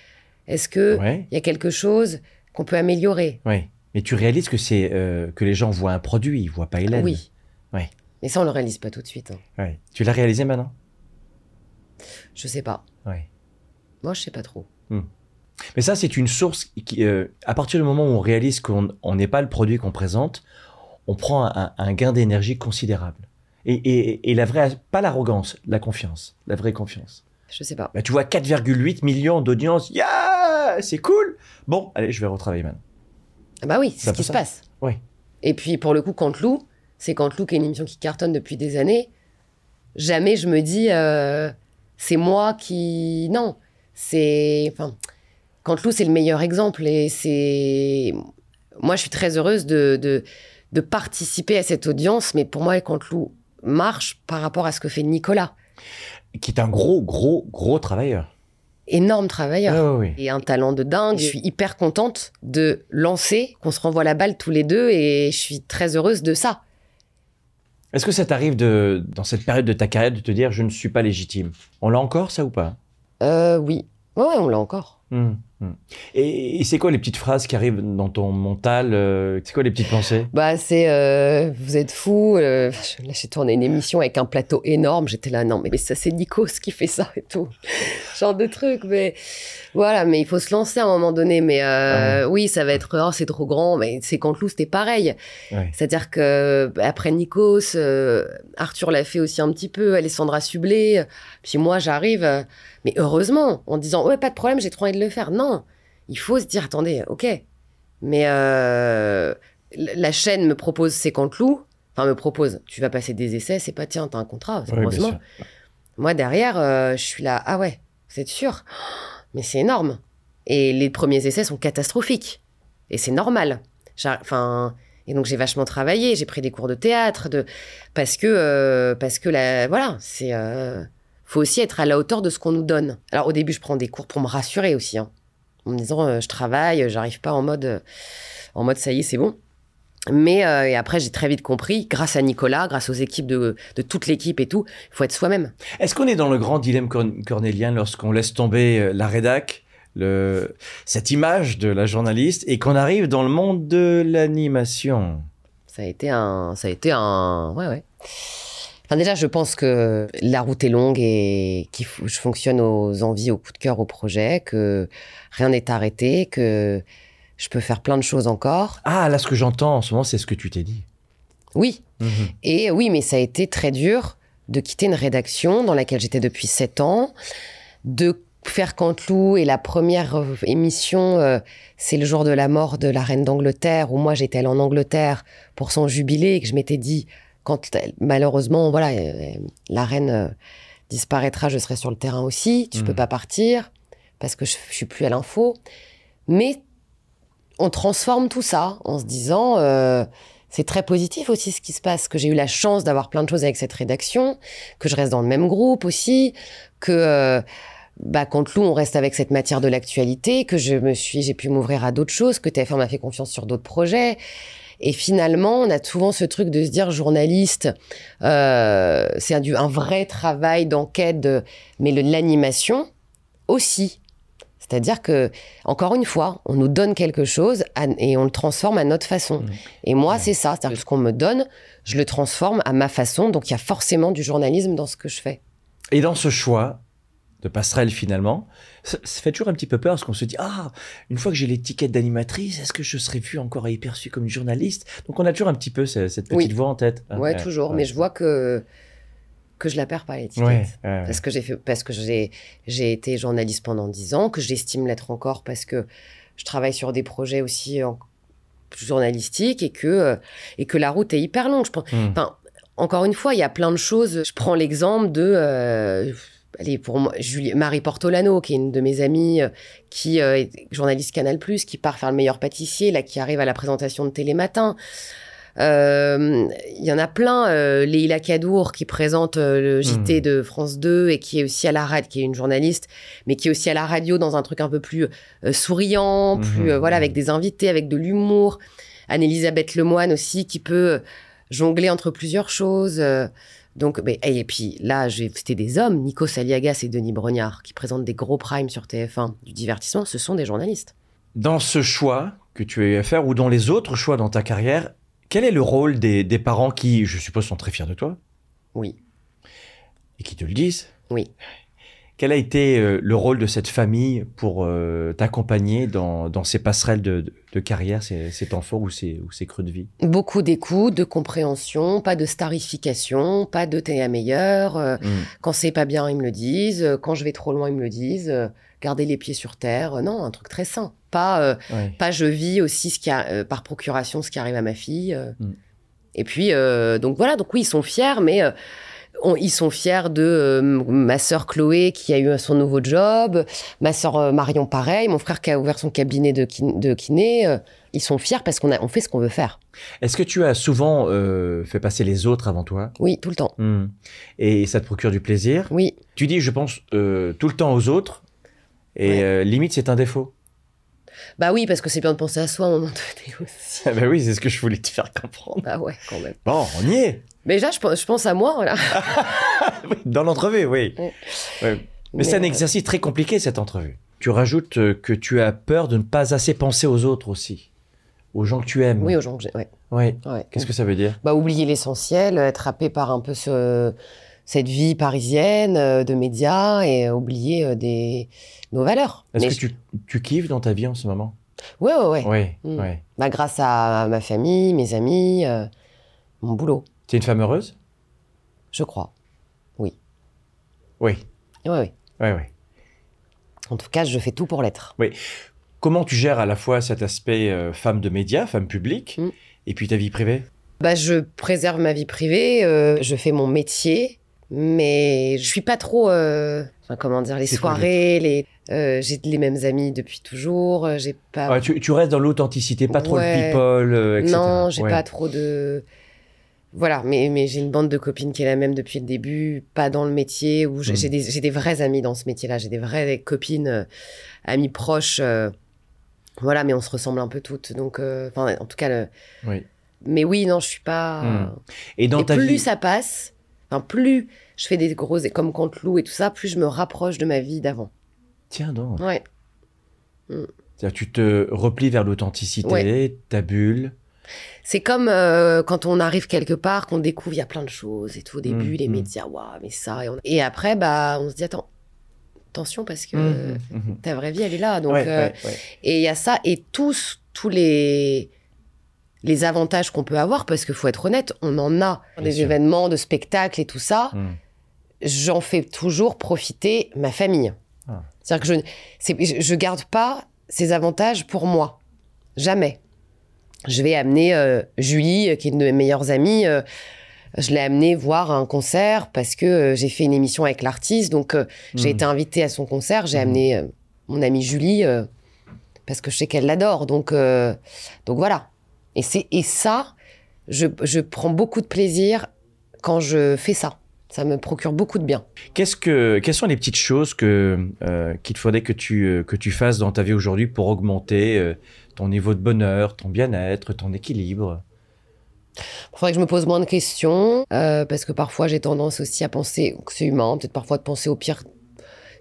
Est-ce que il Ouais, y a quelque chose qu'on peut améliorer? Ouais. Mais tu réalises que c'est euh, que les gens voient un produit, ils voient pas Hélène. Oui. Ouais. Mais ça, on le réalise pas tout de suite. hein. Ouais. Tu l'as réalisé maintenant? Je sais pas. Ouais. Moi, je sais pas trop. Mais ça, c'est une source qui, euh, à partir du moment où on réalise qu'on on n'est pas le produit qu'on présente, on prend un, un gain d'énergie considérable. Et, et, et la vraie, pas l'arrogance, la confiance, la vraie confiance. Je sais pas. Bah, tu vois 4,8 millions d'audience, yeah, c'est cool. Bon, allez, je vais retravailler maintenant. Ah bah oui, c'est ce qui se passe. Et puis pour le coup, Canteloup, c'est Canteloup qui est une émission qui cartonne depuis des années. Jamais je me dis, euh, c'est moi qui... Non, c'est... Enfin, Canteloup, c'est le meilleur exemple. Et c'est... Moi, je suis très heureuse de, de, de participer à cette audience. Mais pour moi, Canteloup marche par rapport à ce que fait Nicolas. Qui est un gros, gros, gros travailleur. Énorme travailleur. Ah oui. Et un talent de dingue. Je suis hyper contente de lancer, qu'on se renvoie la balle tous les deux et je suis très heureuse de ça. Est-ce que ça t'arrive de, dans cette période de ta carrière de te dire je ne suis pas légitime? On l'a encore ça ou pas? Euh, oui. Ouais, on l'a encore. Hum. Et, et c'est quoi les petites phrases qui arrivent dans ton mental euh, C'est quoi les petites pensées? Bah, c'est euh, vous êtes fous. euh, là, j'ai tourné une émission avec un plateau énorme. J'étais là, non, mais ça, c'est Nikos qui fait ça et tout. Genre de truc. Mais voilà, mais il faut se lancer à un moment donné. Mais euh, oui, ça va être, oh, c'est trop grand. Mais c'est quand Lou, c'était pareil. Ouais. C'est-à-dire que bah, après Nikos, euh, Arthur l'a fait aussi un petit peu, Alessandra Sublet. Puis moi, j'arrive, euh, mais heureusement, en disant ouais, pas de problème, j'ai trop envie de le faire. Non, il faut se dire attendez, ok, mais euh, la chaîne me propose C'est Canteloup. Enfin, me propose, tu vas passer des essais, c'est pas tiens, t'as un contrat, Ouais, heureusement. Moi, derrière, euh, je suis là, ah ouais, êtes sûr? Mais c'est énorme. Et les premiers essais sont catastrophiques. Et c'est normal. Enfin, et donc j'ai vachement travaillé, j'ai pris des cours de théâtre, de parce que euh, parce que la voilà, c'est euh, faut aussi être à la hauteur de ce qu'on nous donne. Alors au début, je prends des cours pour me rassurer aussi, hein, en me disant euh, je travaille, j'arrive pas en mode euh, en mode ça y est, c'est bon. Mais euh, et après, j'ai très vite compris, grâce à Nicolas, grâce aux équipes de, de toute l'équipe et tout, il faut être soi-même. Est-ce qu'on est dans le grand dilemme corn- cornélien lorsqu'on laisse tomber euh, la rédac, le, cette image de la journaliste, et qu'on arrive dans le monde de l'animation? Ça a été un, ça a été un, ouais, ouais. Enfin, déjà, je pense que la route est longue et que je fonctionne aux envies, au coup de cœur, au projet, que rien n'est arrêté, que je peux faire plein de choses encore. Ah, là, ce que j'entends en ce moment, c'est ce que tu t'es dit. Oui. Et oui, mais ça a été très dur de quitter une rédaction dans laquelle j'étais depuis sept ans, de faire Canteloup et la première euh, émission, euh, c'est le jour de la mort de la reine d'Angleterre, où moi j'étais allée en Angleterre pour son jubilé et que je m'étais dit, quand elle- malheureusement, voilà, euh, la reine euh, disparaîtra, je serai sur le terrain aussi, je Mhm. peux pas partir parce que je, je suis plus à l'info. Mais on transforme tout ça en se disant, euh, c'est très positif aussi ce qui se passe, que j'ai eu la chance d'avoir plein de choses avec cette rédaction, que je reste dans le même groupe aussi, que bah, quand Lou, on reste avec cette matière de l'actualité, que je me suis, j'ai pu m'ouvrir à d'autres choses, que TF1 m'a fait confiance sur d'autres projets. Et finalement, on a souvent ce truc de se dire journaliste, euh, c'est un, vrai travail d'enquête, de- mais l'animation aussi. C'est-à-dire que, encore une fois, on nous donne quelque chose à- et on le transforme à notre façon. Et moi, c'est ça. C'est-à-dire que ce qu'on me donne, je le transforme à ma façon. Donc, il y a forcément du journalisme dans ce que je fais. Et dans ce choix de passerelle, finalement, ça, ça fait toujours un petit peu peur parce qu'on se dit Ah, une fois que j'ai l'étiquette d'animatrice, est-ce que je serai vue encore et perçue comme une journaliste? Donc, on a toujours un petit peu ce- cette petite Oui. voix en tête. ouais, toujours. Mais je vois que, que je la perds pas, l'étiquette. Ouais. Parce que j'ai fait, parce que j'ai, j'ai été journaliste pendant dix ans, que j'estime l'être encore parce que je travaille sur des projets aussi en- journalistiques et que, euh, et que la route est hyper longue. Je pense, Hmm. Enfin, encore une fois, il y a plein de choses. Je prends l'exemple de, euh, allez, pour moi, Julie, Marie Portolano, qui est une de mes amies, euh, qui euh, est journaliste Canal+, qui part faire le meilleur pâtissier, là, qui arrive à la présentation de Télématin. Euh, Il y en a plein. Euh, Leïla Kadour, qui présente euh, le JT de France 2 et qui est aussi à la radio, qui est une journaliste, mais qui est aussi à la radio dans un truc un peu plus souriant, plus, Mhm. euh, voilà, avec des invités, avec de l'humour. Anne-Elisabeth Lemoine aussi, qui peut jongler entre plusieurs choses. Donc, mais, et puis là, cité des hommes, Nico Saliagas et Denis Brognard, qui présentent des gros primes sur TF1 du divertissement. Ce sont des journalistes. Dans ce choix que tu as eu à faire ou dans les autres choix dans ta carrière, quel est le rôle des, des parents qui, je suppose, sont très fiers de toi? Oui, et qui te le disent? Oui. Quel a été euh, le rôle de cette famille pour euh, t'accompagner dans, dans ces passerelles de, de- de carrière, ces, ces temps forts ou ces, ou ces creux de vie? Beaucoup d'écoute, de compréhension, pas de starification, pas de t'es la meilleure. euh, Mm. Quand c'est pas bien, ils me le disent. Quand je vais trop loin, ils me le disent. euh, Garder les pieds sur terre. Non, un truc très sain. Pas, Ouais. pas je vis aussi ce qui a, par procuration ce qui arrive à ma fille. euh. Mm. Et puis, donc voilà, donc oui, ils sont fiers, mais on- ils sont fiers de euh, ma sœur Chloé qui a eu son nouveau job, ma sœur euh, Marion pareil, mon frère qui a ouvert son cabinet de, kin- de kiné. euh, ils sont fiers parce qu'on on fait ce qu'on veut faire. Est-ce que tu as souvent euh, fait passer les autres avant toi? Oui, tout le temps. Hmm. Et ça te procure du plaisir? Oui. Tu dis, je pense euh, tout le temps aux autres, et Ouais. limite, c'est un défaut. Bah oui, parce que c'est bien de penser à soi à un moment donné aussi. Ah bah oui, c'est ce que je voulais te faire comprendre. Bah ouais, quand même. Bon, on y est Mais déjà, je, pense- je pense à moi, voilà. Oui, Dans l'entrevue, oui. Mais, c'est un euh, exercice très compliqué, cette entrevue. Tu rajoutes euh, que tu as peur de ne pas assez penser aux autres aussi, aux gens que tu aimes. Oui, aux gens que j'ai. Ouais. Ouais. ouais. Qu'est-ce que ça veut dire? Bah, oublier l'essentiel, être happé par un peu ce, cette vie parisienne euh, de médias et euh, oublier euh, des, nos valeurs. Est-ce que tu, tu kiffes dans ta vie en ce moment? Ouais, ouais, ouais. Oui, ouais. Bah, grâce à ma famille, mes amis, euh, mon boulot, Tu es une femme heureuse? Je crois. Oui. Ouais, ouais. Ouais, ouais. En tout cas, je fais tout pour l'être. Comment tu gères à la fois cet aspect euh, femme de médias, femme publique, Mm. et puis ta vie privée? Bah, je préserve ma vie privée, euh, je fais mon métier, mais je suis pas trop, euh, enfin, comment dire, les soirées, les, j'ai les mêmes amis depuis toujours, j'ai pas. Ouais, tu, tu restes dans l'authenticité, pas trop le Ouais. people, euh, etc. non, j'ai Ouais. pas trop de. Voilà, mais, mais j'ai une bande de copines qui est la même depuis le début, pas dans le métier, où j'ai Mm. j'ai des, des vrais amis dans ce métier-là, j'ai des vraies copines, euh, amies proches. euh, voilà, mais on se ressemble un peu toutes. Donc, euh, en tout cas, le... Oui. mais oui, non, je suis pas. Mm. Et dans et ta plus vie, ça passe, plus je fais des gros, comme Canteloup et tout ça, plus je me rapproche de ma vie d'avant. tiens donc, Ouais. C'est-à-dire, tu te replies vers l'authenticité, Ouais. ta bulle. C'est comme euh, quand on arrive quelque part, qu'on découvre, il y a plein de choses et tout. Au début, Mm, les mm. médias, waouh, mais ça. Et, on- et après, bah, on se dit, attends, attention, parce que mhm. ta vraie vie, elle est là. Donc, Ouais, euh, ouais, ouais. Et il y a ça, et tous, tous les, les avantages qu'on peut avoir, parce qu'il faut être honnête, on en a. Bien des sûr. événements, de spectacles et tout ça. Mm. j'en fais toujours profiter ma famille. Ah. C'est-à-dire que je, je, je garde pas ces avantages pour moi. Jamais. Je vais amener euh, Julie, euh, qui est une de mes meilleures amies, euh, je l'ai amenée voir un concert parce que euh, j'ai fait une émission avec l'artiste. Donc, j'ai Mhm. été invitée à son concert. J'ai Mhm. amené mon amie Julie parce que je sais qu'elle l'adore. Donc, donc voilà. Et, et ça, je, je prends beaucoup de plaisir quand je fais ça. Ça me procure beaucoup de bien. Qu'est-ce que, quelles sont les petites choses que, euh, qu'il faudrait que tu, euh, que tu fasses dans ta vie aujourd'hui pour augmenter euh, ton niveau de bonheur, ton bien-être, ton équilibre? Il faudrait que je me pose moins de questions, euh, parce que parfois j'ai tendance aussi à penser que c'est humain, peut-être parfois de penser au pire.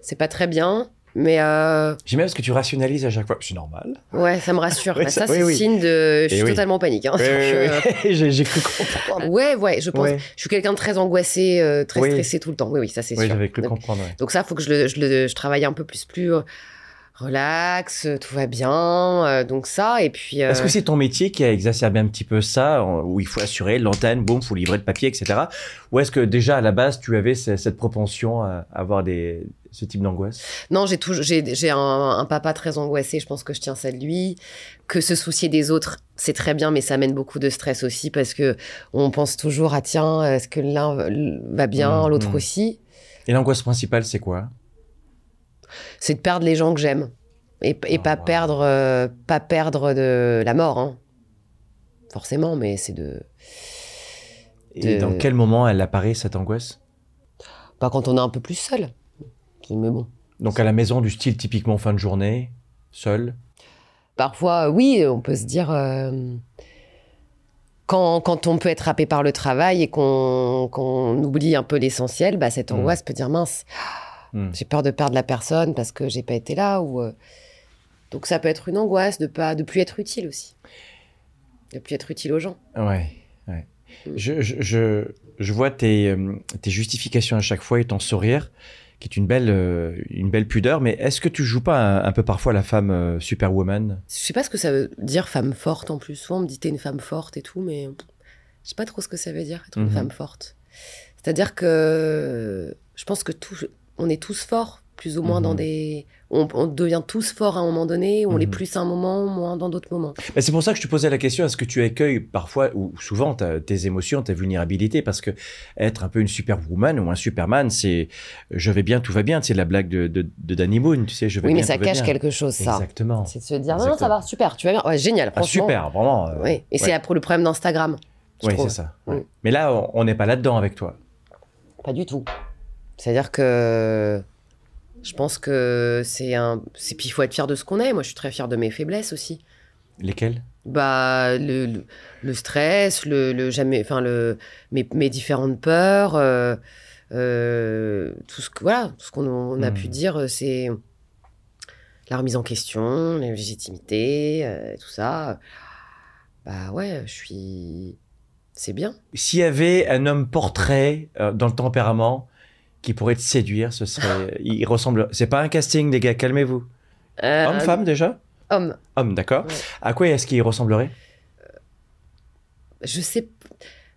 C'est pas très bien, mais euh, J'aime parce que tu rationalises à chaque fois. C'est normal. ouais, ça me rassure. Oui, Bah, ça- ça, oui, c'est oui. signe de. Je suis totalement en panique. hein. Euh, j'ai, cru comprendre. Ouais, ouais, je pense. Je suis quelqu'un de très angoissé, euh, très stressé tout le temps. Oui, oui, ça c'est Oui, sûr. j'avais cru Donc, comprendre. ouais. donc ça, faut que je, le, je, le- je travaille un peu plus, plus euh, relax, tout va bien. euh, donc ça, et puis. euh, Est-ce que c'est ton métier qui a exacerbé un petit peu ça, où il faut assurer l'antenne, boum, faut livrer le papier, etc. Ou est-ce que déjà à la base tu avais ce- cette propension à avoir des, ce type d'angoisse? Non, j'ai toujours, j'ai, un, un papa très angoissé. Je pense que je tiens ça de lui. Que se soucier des autres, c'est très bien, mais ça amène beaucoup de stress aussi parce que on pense toujours à tiens, est-ce que l'un va- bien, Mmh, l'autre mmh. aussi? Et l'angoisse principale, c'est quoi? C'est de perdre les gens que j'aime et, et Oh, pas wow. perdre, euh, pas perdre de la mort, hein. Forcément, mais c'est de Et De- dans quel moment elle apparaît cette angoisse? Pas quand on est un peu plus seul. Mais bon. Donc à la maison du style typiquement fin de journée, seul? Parfois, oui, on peut se dire. euh, quand, quand on peut être happé par le travail et qu'on qu'on oublie un peu l'essentiel, bah, cette Mm. angoisse peut dire mince, Hmm. j'ai peur de perdre la personne parce que j'ai pas été là. Ou, euh, Donc ça peut être une angoisse de pas de plus être utile aussi. De plus être utile aux gens. Ouais, ouais. Mm. Je, je, je, je vois tes, euh, tes justifications à chaque fois et ton sourire, qui est une belle, euh, une belle pudeur. Mais est-ce que tu joues pas un, un peu parfois la femme euh, superwoman? Je sais pas ce que ça veut dire femme forte en plus. Souvent on me dit t'es une femme forte et tout, mais je sais pas trop ce que ça veut dire être une Mhm. femme forte. C'est-à-dire que je pense que tout, on est tous forts plus ou moins dans Mhm. des. On, on devient tous forts à un moment donné, on l'est Mhm. plus à un moment, moins dans d'autres moments. Mais c'est pour ça que je te posais la question est-ce que tu accueilles parfois ou souvent tes émotions, ta vulnérabilité? Parce que être un peu une superwoman ou un superman, c'est je vais bien, tout va bien. C'est la blague de, de, de Danny Boone, tu sais, je vais Oui, bien. mais ça tout cache quelque chose, ça. Exactement. C'est de se dire, non, non, ça Exactement. va, super, tu vas bien. Ouais, génial, Ah, franchement. super, vraiment. euh, Oui. Et ouais. c'est après le problème d'Instagram. Oui, c'est ça. Mm. Mais là, on- on n'est pas là-dedans avec toi. Pas du tout. C'est-à-dire que je pense que c'est un. c'est- Puis il faut être fier de ce qu'on est. Moi, je suis très fière de mes faiblesses aussi. Lesquels Bah, le, le, le stress, le, le jamais, enfin le, mes, mes différentes peurs, euh, euh, tout ce que voilà, tout ce qu'on on a Hmm. pu dire, euh, c'est la remise en question, la légitimité, euh, tout ça. Bah ouais, je suis, c'est bien. S'il y avait un homme portrait dans le tempérament qui pourrait te séduire, ce serait. il ressemble. C'est pas un casting, les gars, calmez-vous. Euh, Homme, femme déjà? Homme. Homme, d'accord. Ouais. À quoi est-ce qu'il ressemblerait? Je sais,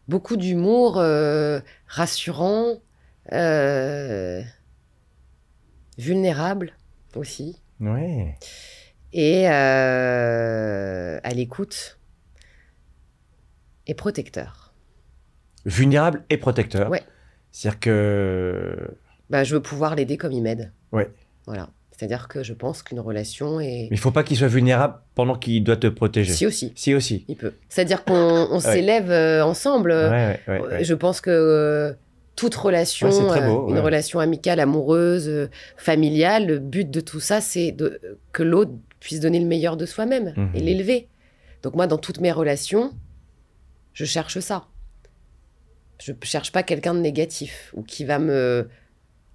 beaucoup d'humour euh, rassurant, euh, vulnérable aussi, Ouais. et euh, à l'écoute, et protecteur. Vulnérable et protecteur. Ouais. C'est-à-dire que. Bah, je veux pouvoir l'aider comme il m'aide. Ouais. Voilà. C'est-à-dire que je pense qu'une relation est... Mais il faut pas qu'il soit vulnérable pendant qu'il doit te protéger. Si aussi, Si aussi. il peut. C'est-à-dire qu'on on s'élève euh, ensemble. Ouais, ouais. Je pense que euh, toute relation, Ouais, beau, euh, une ouais. relation amicale, amoureuse, euh, familiale, le but de tout ça, c'est que l'autre puisse donner le meilleur de soi-même Mhm. et l'élever. Donc moi, dans toutes mes relations, je cherche ça. Je cherche pas quelqu'un de négatif ou qui va me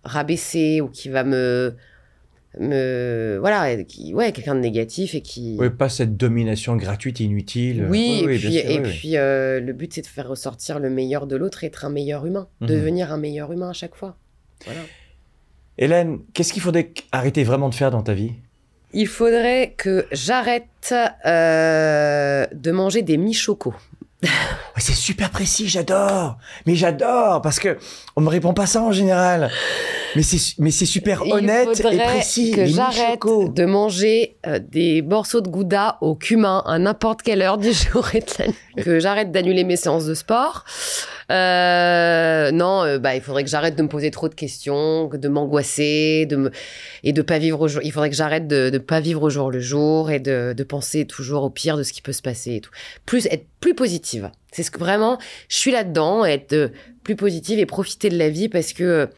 rabaisser ou qui va me me voilà qui ouais quelqu'un de négatif et qui Oui, pas cette domination gratuite, inutile. oui, et bien puis, sûr, et oui, oui. puis euh, le but c'est de faire ressortir le meilleur de l'autre, être un meilleur humain, Mhm. devenir un meilleur humain à chaque fois. Voilà. Hélène, qu'est-ce qu'il faudrait arrêter vraiment de faire dans ta vie? Il faudrait que j'arrête euh, de manger des mi-chocos. Ouais, C'est super précis, j'adore. Mais j'adore parce que on me répond pas ça en général. Mais c'est mais c'est super Il honnête et précis. que j'arrête de manger euh, des morceaux de gouda au cumin à n'importe quelle heure du jour et de la nuit. Que j'arrête d'annuler mes séances de sport. Euh, non, euh, bah, il faudrait que j'arrête de me poser trop de questions, que de m'angoisser, de me et de pas vivre au jour. Il faudrait que j'arrête de, de pas vivre au jour le jour et de, de penser toujours au pire de ce qui peut se passer et tout. Plus être plus positive. C'est ce que vraiment je suis là-dedans, être euh, plus positive et profiter de la vie parce que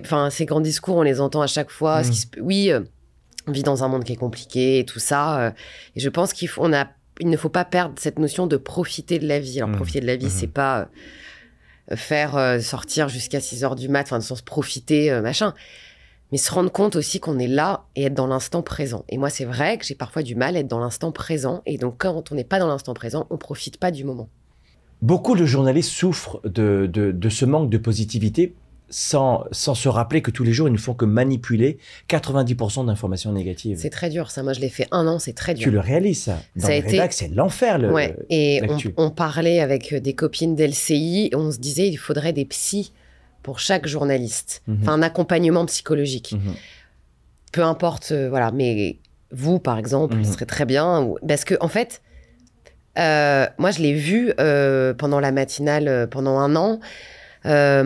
enfin, ces grands discours, on les entend à chaque fois. Mm. Ce qui se- oui, euh, on vit dans un monde qui est compliqué et tout ça. et je pense qu'il faut, on a, il ne faut pas perdre cette notion de profiter de la vie. Alors, Mm. profiter de la vie, Mhm. c'est pas faire euh, sortir jusqu'à 6 heures du mat, enfin, le sens profiter, euh, machin. Mais se rendre compte aussi qu'on est là et être dans l'instant présent. Et moi, c'est vrai que j'ai parfois du mal à être dans l'instant présent. Et donc, quand on n'est pas dans l'instant présent, on profite pas du moment. Beaucoup de journalistes souffrent de, de, de ce manque de positivité sans, sans se rappeler que tous les jours, ils ne font que manipuler 90% d'informations négatives. C'est très dur, ça. Moi, je l'ai fait un an, c'est très dur. Tu le réalises, ça. Dans Ça a été- c'est l'enfer. Le... Ouais, et on, parlait avec des copines d'LCI on se disait il faudrait des psys pour chaque journaliste. Mhm. Enfin, un accompagnement psychologique. Mhm. Peu importe, euh, voilà. Mais vous, par exemple, Mhm. ce serait très bien. ou- Parce que, en fait, euh, moi, je l'ai vu euh, pendant la matinale, euh, pendant un an. Euh,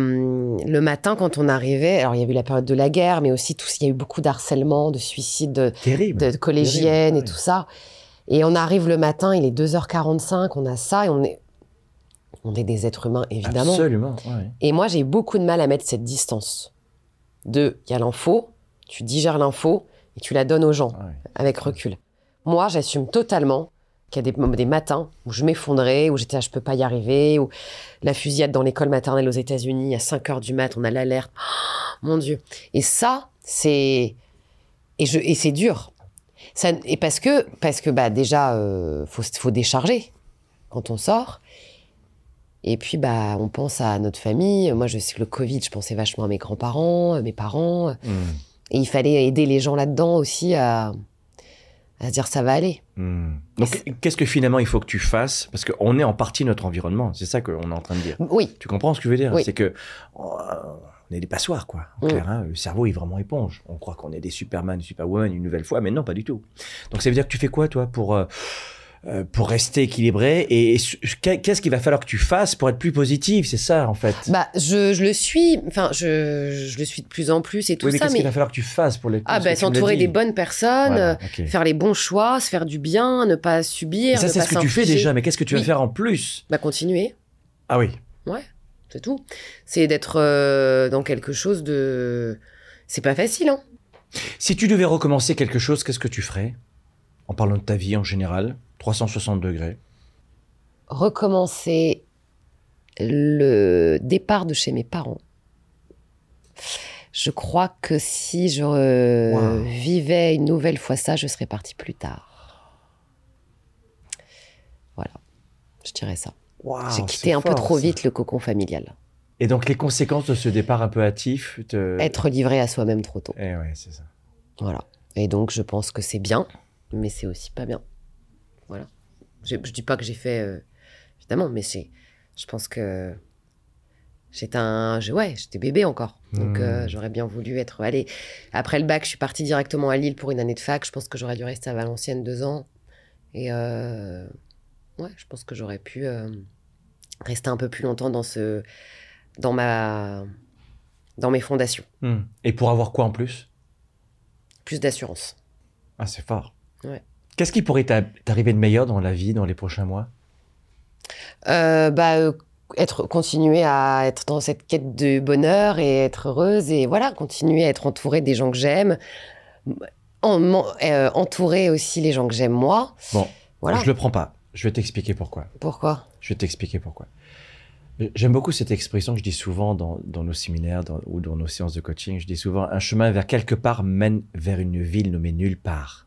le matin, quand on arrivait, alors il y a eu la période de la guerre, mais aussi tout, il y a eu beaucoup d'harcèlement, de suicides, de, Terrible. de collégiennes Terrible, et tout ça. Et on arrive le matin, il est 2h45, on a ça et on est, on est des êtres humains, évidemment. Absolument. ouais. Et moi, j'ai beaucoup de mal à mettre cette distance. De, il y a l'info, tu digères l'info et tu la donnes aux gens Ouais. avec recul. Moi, j'assume totalement qu'il y a des, des matins où je m'effondrais, où j'étais, ah, je peux pas y arriver, où la fusillade dans l'école maternelle aux États-Unis à 5 heures du mat, on a l'alerte. Oh, mon Dieu. Et ça, c'est et je et c'est dur. Ça, et parce que parce que bah déjà euh, faut faut décharger quand on sort. Et puis bah on pense à notre famille. Moi, je sais que le Covid, je pensais vachement à mes grands-parents, euh, mes parents. Mm. Et il fallait aider les gens là-dedans aussi à, à se dire ça va aller. Mm. Donc, qu'est-ce que finalement il faut que tu fasses? Parce qu'on est en partie notre environnement. C'est ça qu'on est en train de dire. Oui, Tu comprends ce que je veux dire? Oui. C'est que euh, on est des passoires, quoi. En Mm. clair, hein, le cerveau est vraiment éponge. On croit qu'on est des Superman, Superwoman une nouvelle fois, mais non, pas du tout. Donc ça veut dire que tu fais quoi, toi, pour, euh, pour rester équilibré Et, qu'est-ce qu'il va falloir que tu fasses pour être plus positif C'est ça, en fait? Bah, je, je le suis, enfin, je, je le suis de plus en plus et tout oui, mais ça, qu'est-ce mais qu'il va falloir que tu fasses pour les ah bah s'entourer des bonnes personnes, Voilà, euh, faire les bons choix, se faire du bien, ne pas subir. Et ça, c'est ce que tu fais déjà, mais qu'est-ce que tu vas faire en plus? Bah continuer, Ah oui. c'est tout. C'est d'être euh, dans quelque chose de. C'est pas facile, hein. Si tu devais recommencer quelque chose, qu'est-ce que tu ferais? En parlant de ta vie en général, 360 degrés. Recommencer le départ de chez mes parents. Je crois que si je euh, Wow. vivais une nouvelle fois ça, je serais partie plus tard. Voilà, je dirais ça. Waouh, J'ai quitté un peu trop ça. vite le cocon familial. Et donc les conséquences de ce départ un peu hâtif te... Être livré à soi-même trop tôt. Eh ouais, c'est ça. Voilà. Et donc, je pense que c'est bien, mais c'est aussi pas bien. Voilà. Je, je dis pas que j'ai fait, euh, évidemment, mais c'est, je pense que j'étais un, je- ouais, j'étais bébé encore. Donc, Hmm. euh, j'aurais bien voulu être, allez, après le bac, je suis partie directement à Lille pour une année de fac. Je pense que j'aurais dû rester à Valenciennes deux ans. Et, euh, ouais, je pense que j'aurais pu rester un peu plus longtemps dans ce, dans ma, dans mes fondations. Hmm. Et pour avoir quoi en plus? Plus d'assurance. Ah, c'est fort. Ouais. Qu'est-ce qui pourrait t'a- t'arriver de meilleur dans la vie dans les prochains mois? Euh, bah, euh, être, continuer à être dans cette quête de bonheur et être heureuse et voilà, continuer à être entourée des gens que j'aime, en, euh, entourer aussi les gens que j'aime moi. Bon, Voilà. je le prends pas. Je vais t'expliquer pourquoi. Pourquoi? Je vais t'expliquer pourquoi. J'aime beaucoup cette expression que je dis souvent dans, dans nos séminaires dans- ou dans nos séances de coaching. Je dis souvent un chemin vers quelque part mène vers une ville nommée nulle part.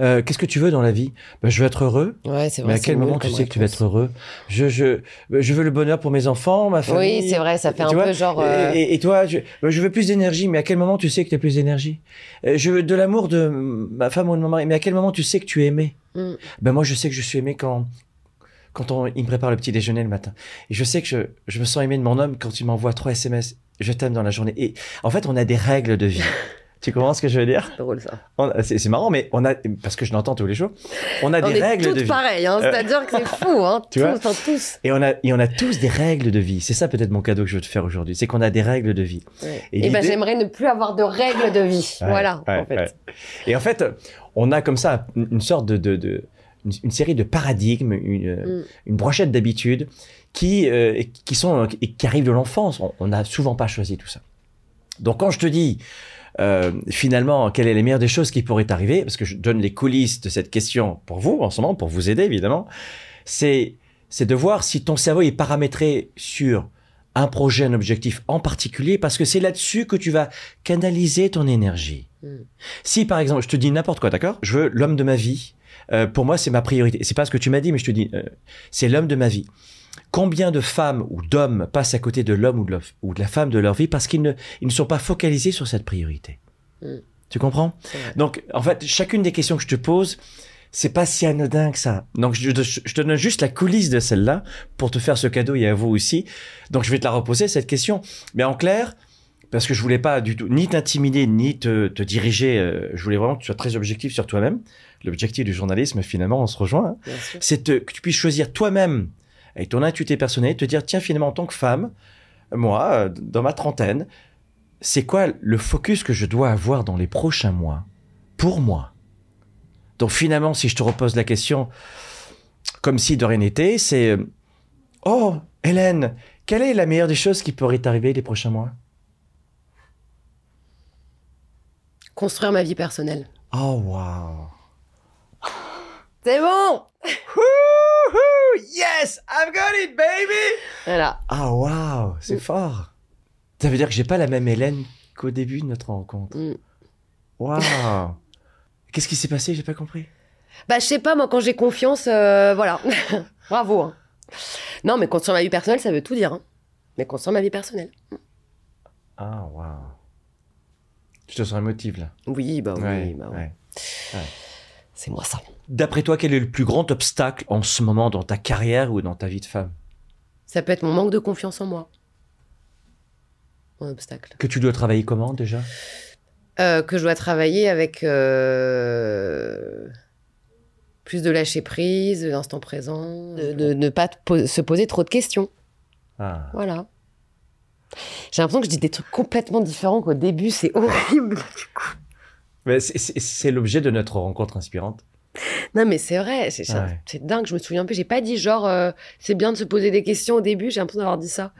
Euh, Qu'est-ce que tu veux dans la vie? Ben, Je veux être heureux. Ouais, c'est vrai. Mais à quel moment tu sais que tu vas être heureux? Je, je, je veux le bonheur pour mes enfants, ma famille. Oui, c'est vrai, ça fait un vois peu genre. euh, Et, et- et toi, je, je veux plus d'énergie, mais à quel moment tu sais que tu as plus d'énergie? Euh, Je veux de l'amour de ma femme ou de mon mari, mais à quel moment tu sais que tu es aimé? Mm. Ben moi, je sais que je suis aimé quand quand on, il me prépare le petit déjeuner le matin. Et je sais que je, je me sens aimé de mon homme quand il m'envoie trois SMS. Je t'aime dans la journée. Et en fait, on a des règles de vie. tu comprends ce que je veux dire? C'est drôle ça. On- C'est marrant, mais on a parce que je l'entends tous les jours. On a On des est règles toutes de vie. pareilles, hein, c'est-à-dire que c'est fou, hein, tu tous, vois enfin, tous. Et on a et on a tous des règles de vie. C'est ça peut-être mon cadeau que je veux te faire aujourd'hui. C'est qu'on a des règles de vie. Ouais. Et Et, ben l'idée- j'aimerais ne plus avoir de règles de vie. Ouais, voilà, ouais, en fait. ouais. Et en fait, on a comme ça une sorte de, de, de- une, une série de paradigmes, une, euh, Mm. une brochette d'habitudes qui, euh, qui sont qui arrivent de l'enfance. On n'a souvent pas choisi tout ça. Donc quand je te dis euh, finalement quelle est la meilleure des choses qui pourraient t'arriver, parce que je donne les coulisses de cette question pour vous en ce moment, pour vous aider évidemment, c'est c'est de voir si ton cerveau est paramétré sur un projet, un objectif en particulier, parce que c'est là-dessus que tu vas canaliser ton énergie. Mm. Si par exemple, je te dis n'importe quoi, d'accord? Je veux l'homme de ma vie. euh, pour moi, c'est ma priorité. C'est pas ce que tu m'as dit, mais je te dis, euh, c'est l'homme de ma vie. Combien de femmes ou d'hommes passent à côté de l'homme ou, de la- ou de la femme de leur vie parce qu'ils ne, ils ne sont pas focalisés sur cette priorité? Mm. Tu comprends? Donc, en fait, chacune des questions que je te pose, c'est pas si anodin que ça. Donc, je, je- je te donne juste la coulisse de celle-là pour te faire ce cadeau et à vous aussi. Donc, je vais te la reposer, cette question. Mais en clair, parce que je voulais pas du tout ni t'intimider, ni te, te diriger, euh, je voulais vraiment que tu sois très objectif sur toi-même. L'objectif du journalisme, finalement, on se rejoint. hein c'est que tu puisses choisir toi-même, avec ton intuité personnelle, te dire, tiens, finalement, en tant que femme, moi, euh, dans ma trentaine, c'est quoi le focus que je dois avoir dans les prochains mois pour moi? Donc finalement, si je te repose la question, comme si de rien n'était, c'est, euh, oh, Hélène, quelle est la meilleure des choses qui pourrait t'arriver les prochains mois? Construire ma vie personnelle. Oh, wow. C'est bon! Yes, I've got it, baby! Voilà. Ah wow, c'est Mm. fort. Ça veut dire que j'ai pas la même Hélène qu'au début de notre rencontre. Mm. Waouh. Qu'est-ce qui s'est passé? J'ai pas compris. Bah, je sais pas, moi, quand j'ai confiance, euh, voilà. Bravo. hein. Non, mais construire ma vie personnelle, ça veut tout dire. hein. Mais construire ma vie personnelle. Ah waouh. Je te sens émotive là. Oui, bah oui, Ouais, bah ouais. C'est moi ça. D'après toi, quel est le plus grand obstacle en ce moment dans ta carrière ou dans ta vie de femme? Ça peut être mon manque de confiance en moi. mon obstacle. Que tu dois travailler comment déjà? Euh, que je dois travailler avec euh, plus de lâcher prise, de l'instant présent, de de ne pas po- se poser trop de questions. Ah. Voilà. J'ai l'impression que je dis des trucs complètement différents qu'au début, c'est horrible. C'est- l'objet de notre rencontre inspirante. Non, mais c'est vrai, c'est c'est- Ouais. dingue, je me souviens plus. J'ai pas dit genre, euh, c'est bien de se poser des questions au début, j'ai l'impression d'avoir dit ça.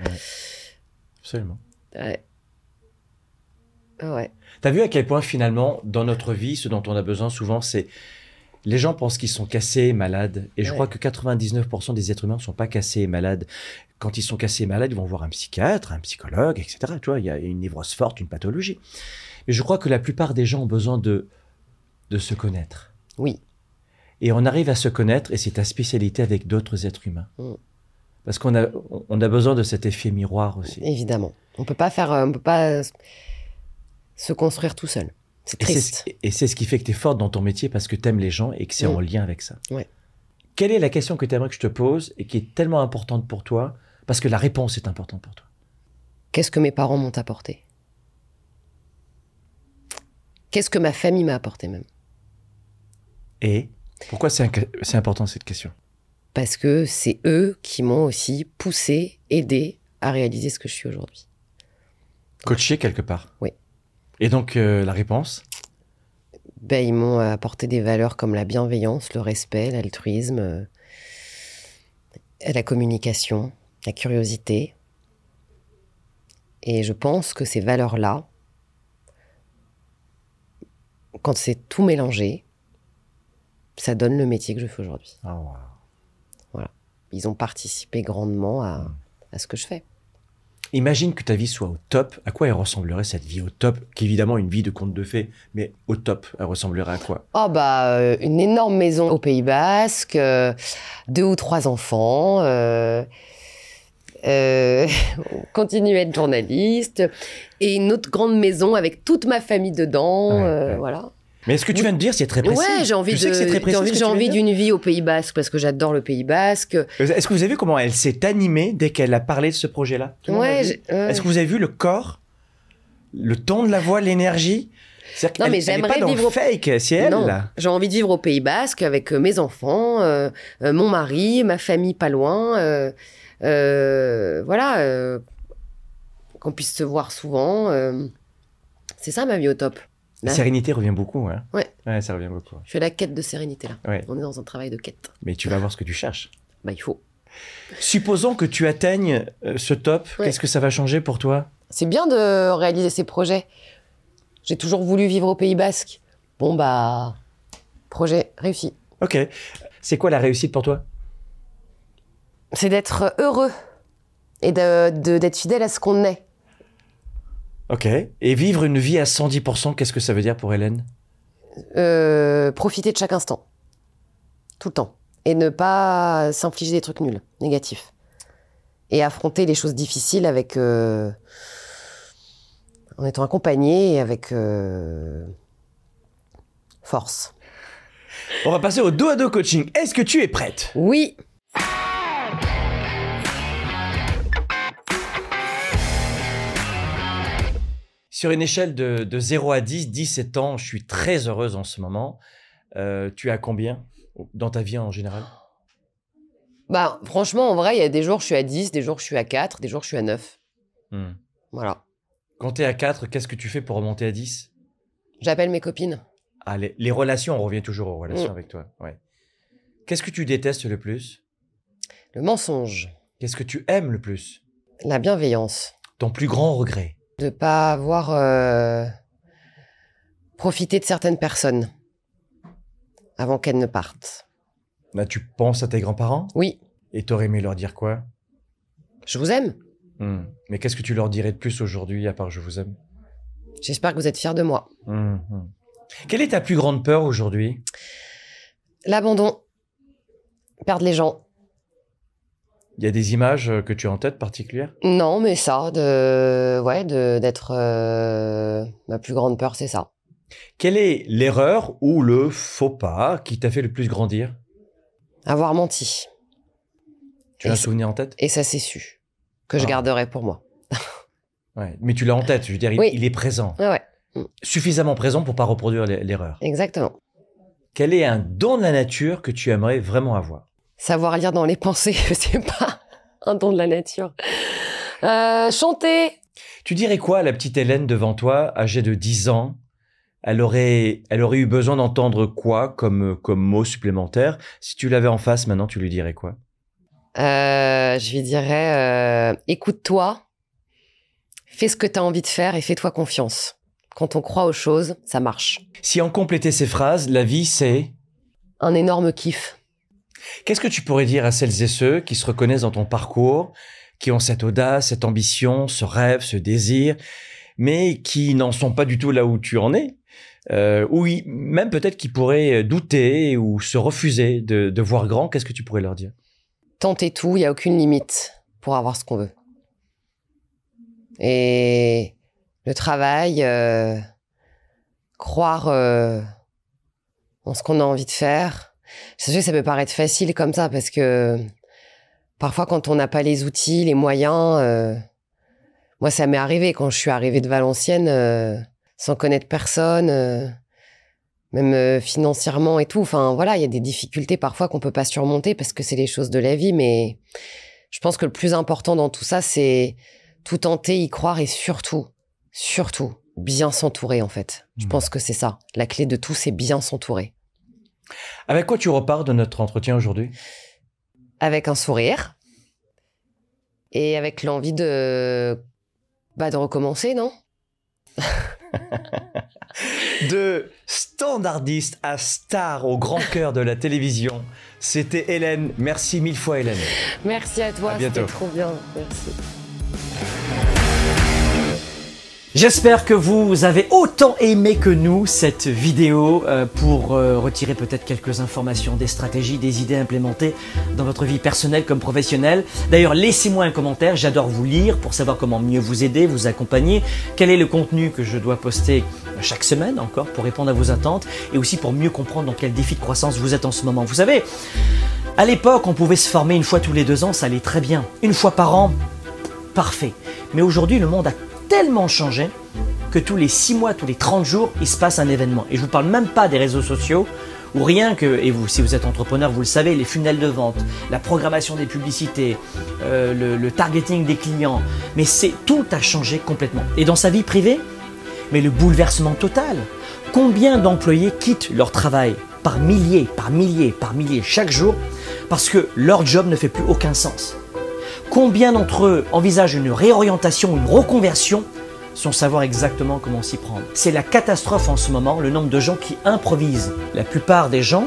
Absolument. Ouais. Ah Ouais. T'as vu à quel point finalement, dans notre vie, ce dont on a besoin souvent, c'est les gens pensent qu'ils sont cassés, malades, et je crois que 99% des êtres humains ne sont pas cassés et malades. Quand ils sont cassés et malades, ils vont voir un psychiatre, un psychologue, etc. Tu vois, il y a une névrose forte, une pathologie. Mais je crois que la plupart des gens ont besoin de de se connaître. Oui. Et on arrive à se connaître, et c'est ta spécialité avec d'autres êtres humains. Mm. Parce qu'on a, on a besoin de cet effet miroir aussi. Évidemment. On peut pas faire, euh, on peut pas se construire tout seul. C'est triste. Et c'est ce qui fait que tu es forte dans ton métier parce que tu aimes les gens et que c'est Mm. en lien avec ça. Ouais. Quelle est la question que tu aimerais que je te pose et qui est tellement importante pour toi parce que la réponse est importante pour toi? Qu'est-ce que mes parents m'ont apporté? Qu'est-ce que ma famille m'a apporté même? Et pourquoi c'est important cette question? Parce que c'est eux qui m'ont aussi poussé, aidé à réaliser ce que je suis aujourd'hui. Coacher quelque part? Oui. Et donc euh, la réponse? Ben, ils m'ont apporté des valeurs comme la bienveillance, le respect, l'altruisme, euh, la communication, la curiosité. Et je pense que ces valeurs-là, quand c'est tout mélangé, ça donne le métier que je fais aujourd'hui. Ah, wow. Ils ont participé grandement à, à ce que je fais. Imagine que ta vie soit au top. À quoi elle ressemblerait cette vie au top? Qui est évidemment une vie de conte de fées, mais au top, elle ressemblerait à quoi? Oh bah euh, une énorme maison au Pays Basque, euh, deux ou trois enfants. Euh, continuer à être journaliste et une autre grande maison avec toute ma famille dedans. Ouais, ouais. Voilà. Mais ce que tu viens de dire, c'est très précis. Ouais, j'ai envie Tu de. que c'est très précis, j'ai envie, d'une vie au Pays Basque parce que j'adore le Pays Basque. Est-ce que vous avez vu comment elle s'est animée dès qu'elle a parlé de ce projet-là? Ouais. Est-ce que vous avez vu le corps, le ton de la voix, l'énergie? Non, mais j'aimerais vivre au- fake, c'est elle j'ai envie de vivre au Pays Basque avec euh, mes enfants, euh, euh, mon mari, ma famille pas loin. euh, euh, voilà, euh, qu'on puisse se voir souvent. euh, c'est ça ma vie au top. La sérénité revient beaucoup, hein Ouais. Ouais, ça revient beaucoup. je fais la quête de sérénité là. Ouais. On est dans un travail de quête. Mais tu vas voir ce que tu cherches. Bah il faut. Supposons que tu atteignes euh, ce top, Ouais. qu'est-ce que ça va changer pour toi? C'est bien de réaliser ces projets. J'ai toujours voulu vivre au Pays Basque. Bon bah projet réussi. Ok. C'est quoi la réussite pour toi? C'est d'être heureux et de- de- d'être fidèle à ce qu'on est. Ok. Et vivre une vie à 110%, qu'est-ce que ça veut dire pour Hélène? Euh, profiter de chaque instant. Tout le temps. Et ne pas s'infliger des trucs nuls, négatifs. Et affronter les choses difficiles avec. euh, en étant accompagné et avec. euh, force. On va passer au dos à dos coaching. Est-ce que tu es prête? Oui! Sur une échelle de, de 0 à 10, 10 c'est ans, je suis très heureuse en ce moment. Euh, tu as combien dans ta vie en général? Bah, franchement, en vrai, il y a des jours je suis à 10, des jours je suis à 4, des jours je suis à 9. Hmm. Voilà. Quand tu es à 4, qu'est-ce que tu fais pour remonter à 10 J'appelle mes copines. ah, les, les relations, on revient toujours aux relations Mm. avec toi. Ouais. Qu'est-ce que tu détestes le plus? Le mensonge. Qu'est-ce que tu aimes le plus? La bienveillance. Ton plus grand regret? De pas avoir euh, profité de certaines personnes avant qu'elles ne partent. Là, tu penses à tes grands-parents? Oui, et t'aurais aimé leur dire quoi? Je vous aime. Hmm. Mais qu'est-ce que tu leur dirais de plus aujourd'hui à part je vous aime? J'espère que vous êtes fiers de moi. Hmm, hmm. Quelle est ta plus grande peur aujourd'hui? L'abandon. Perdre les gens. Il y a des images euh, que tu as en tête particulières? Non, mais ça, de, ouais, de, d'être, euh, ma plus grande peur, c'est ça. Quelle est l'erreur ou le faux pas qui t'a fait le plus grandir? Avoir menti. Tu as un souvenir en tête? Et ça, c'est su. Que je Ah. garderai pour moi. Ouais. Mais tu l'as en tête, je veux dire, il, Oui. il est présent. Ouais, ouais, Suffisamment présent pour pas reproduire l'e- l'erreur. exactement. Quel est un don de la nature que tu aimerais vraiment avoir? Savoir lire dans les pensées, c'est pas un don de la nature. Euh, chanter. Tu dirais quoi à la petite Hélène devant toi, âgée de 10 ans? Elle aurait, elle aurait eu besoin d'entendre quoi comme, comme mot supplémentaire? Si tu l'avais en face maintenant, tu lui dirais quoi? Euh, je lui dirais, euh, écoute-toi, fais ce que tu as envie de faire et fais-toi confiance. Quand on croit aux choses, ça marche. Si en compléter ces phrases, la vie c'est... Un énorme kiff. Qu'est-ce que tu pourrais dire à celles et ceux qui se reconnaissent dans ton parcours, qui ont cette audace, cette ambition, ce rêve, ce désir, mais qui n'en sont pas du tout là où tu en es euh, ou même peut-être qui pourraient douter ou se refuser de, voir grand, qu'est-ce que tu pourrais leur dire? Tenter tout, il n'y a aucune limite pour avoir ce qu'on veut. Et le travail, euh, croire euh, en ce qu'on a envie de faire. Sais que ça peut paraître facile comme ça parce que parfois quand on n'a pas les outils, les moyens, euh, moi ça m'est arrivé quand je suis arrivée de Valenciennes euh, sans connaître personne, euh, même financièrement et tout. Enfin voilà, il y a des difficultés parfois qu'on peut pas surmonter parce que c'est les choses de la vie, mais je pense que le plus important dans tout ça, c'est tout tenter, y croire et surtout, surtout, bien s'entourer en fait. Je Mhm. pense que c'est ça. La clé de tout, c'est bien s'entourer. Avec quoi tu repars de notre entretien aujourd'hui? Avec un sourire et avec l'envie de, bah, de recommencer, non? De standardiste à star au grand cœur de la télévision, c'était Hélène. Merci mille fois Hélène. Merci à toi, À bientôt. c'était trop bien. Merci. J'espère que vous avez autant aimé que nous cette vidéo euh, pour euh, retirer peut-être quelques informations, des stratégies, des idées implémentées dans votre vie personnelle comme professionnelle. D'ailleurs, laissez-moi un commentaire, j'adore vous lire pour savoir comment mieux vous aider, vous accompagner, quel est le contenu que je dois poster chaque semaine encore pour répondre à vos attentes et aussi pour mieux comprendre dans quel défi de croissance vous êtes en ce moment. Vous savez, à l'époque, on pouvait se former une fois tous les deux ans, ça allait très bien. Une fois par an, parfait. Mais aujourd'hui, le monde a tellement changé que tous les 6 mois, tous les 30 jours, il se passe un événement. Et je vous parle même pas des réseaux sociaux ou rien que, et vous, si vous êtes entrepreneur, vous le savez, les funnels de vente, la programmation des publicités, euh, le, le targeting des clients. Mais c'est tout a changé complètement. Et dans sa vie privée, mais le bouleversement total. Combien d'employés quittent leur travail par milliers, par milliers, par milliers chaque jour parce que leur job ne fait plus aucun sens? Combien d'entre eux envisagent une réorientation, une reconversion sans savoir exactement comment s'y prendre? C'est la catastrophe en ce moment, le nombre de gens qui improvisent. La plupart des gens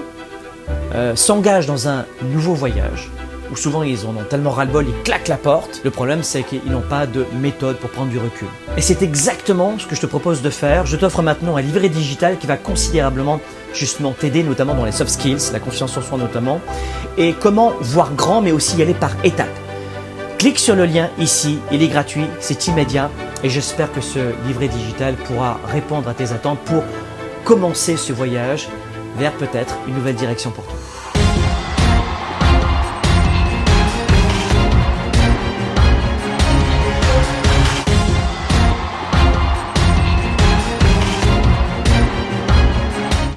euh, s'engagent dans un nouveau voyage, où souvent ils en ont tellement ras-le-bol, ils claquent la porte. Le problème, c'est qu'ils n'ont pas de méthode pour prendre du recul. Et c'est exactement ce que je te propose de faire. Je t'offre maintenant un livret digital qui va considérablement justement t'aider, notamment dans les soft skills, la confiance en soi notamment, et comment voir grand, mais aussi y aller par étapes. Clique sur le lien ici, il est gratuit, c'est immédiat et j'espère que ce livret digital pourra répondre à tes attentes pour commencer ce voyage vers peut-être une nouvelle direction pour toi.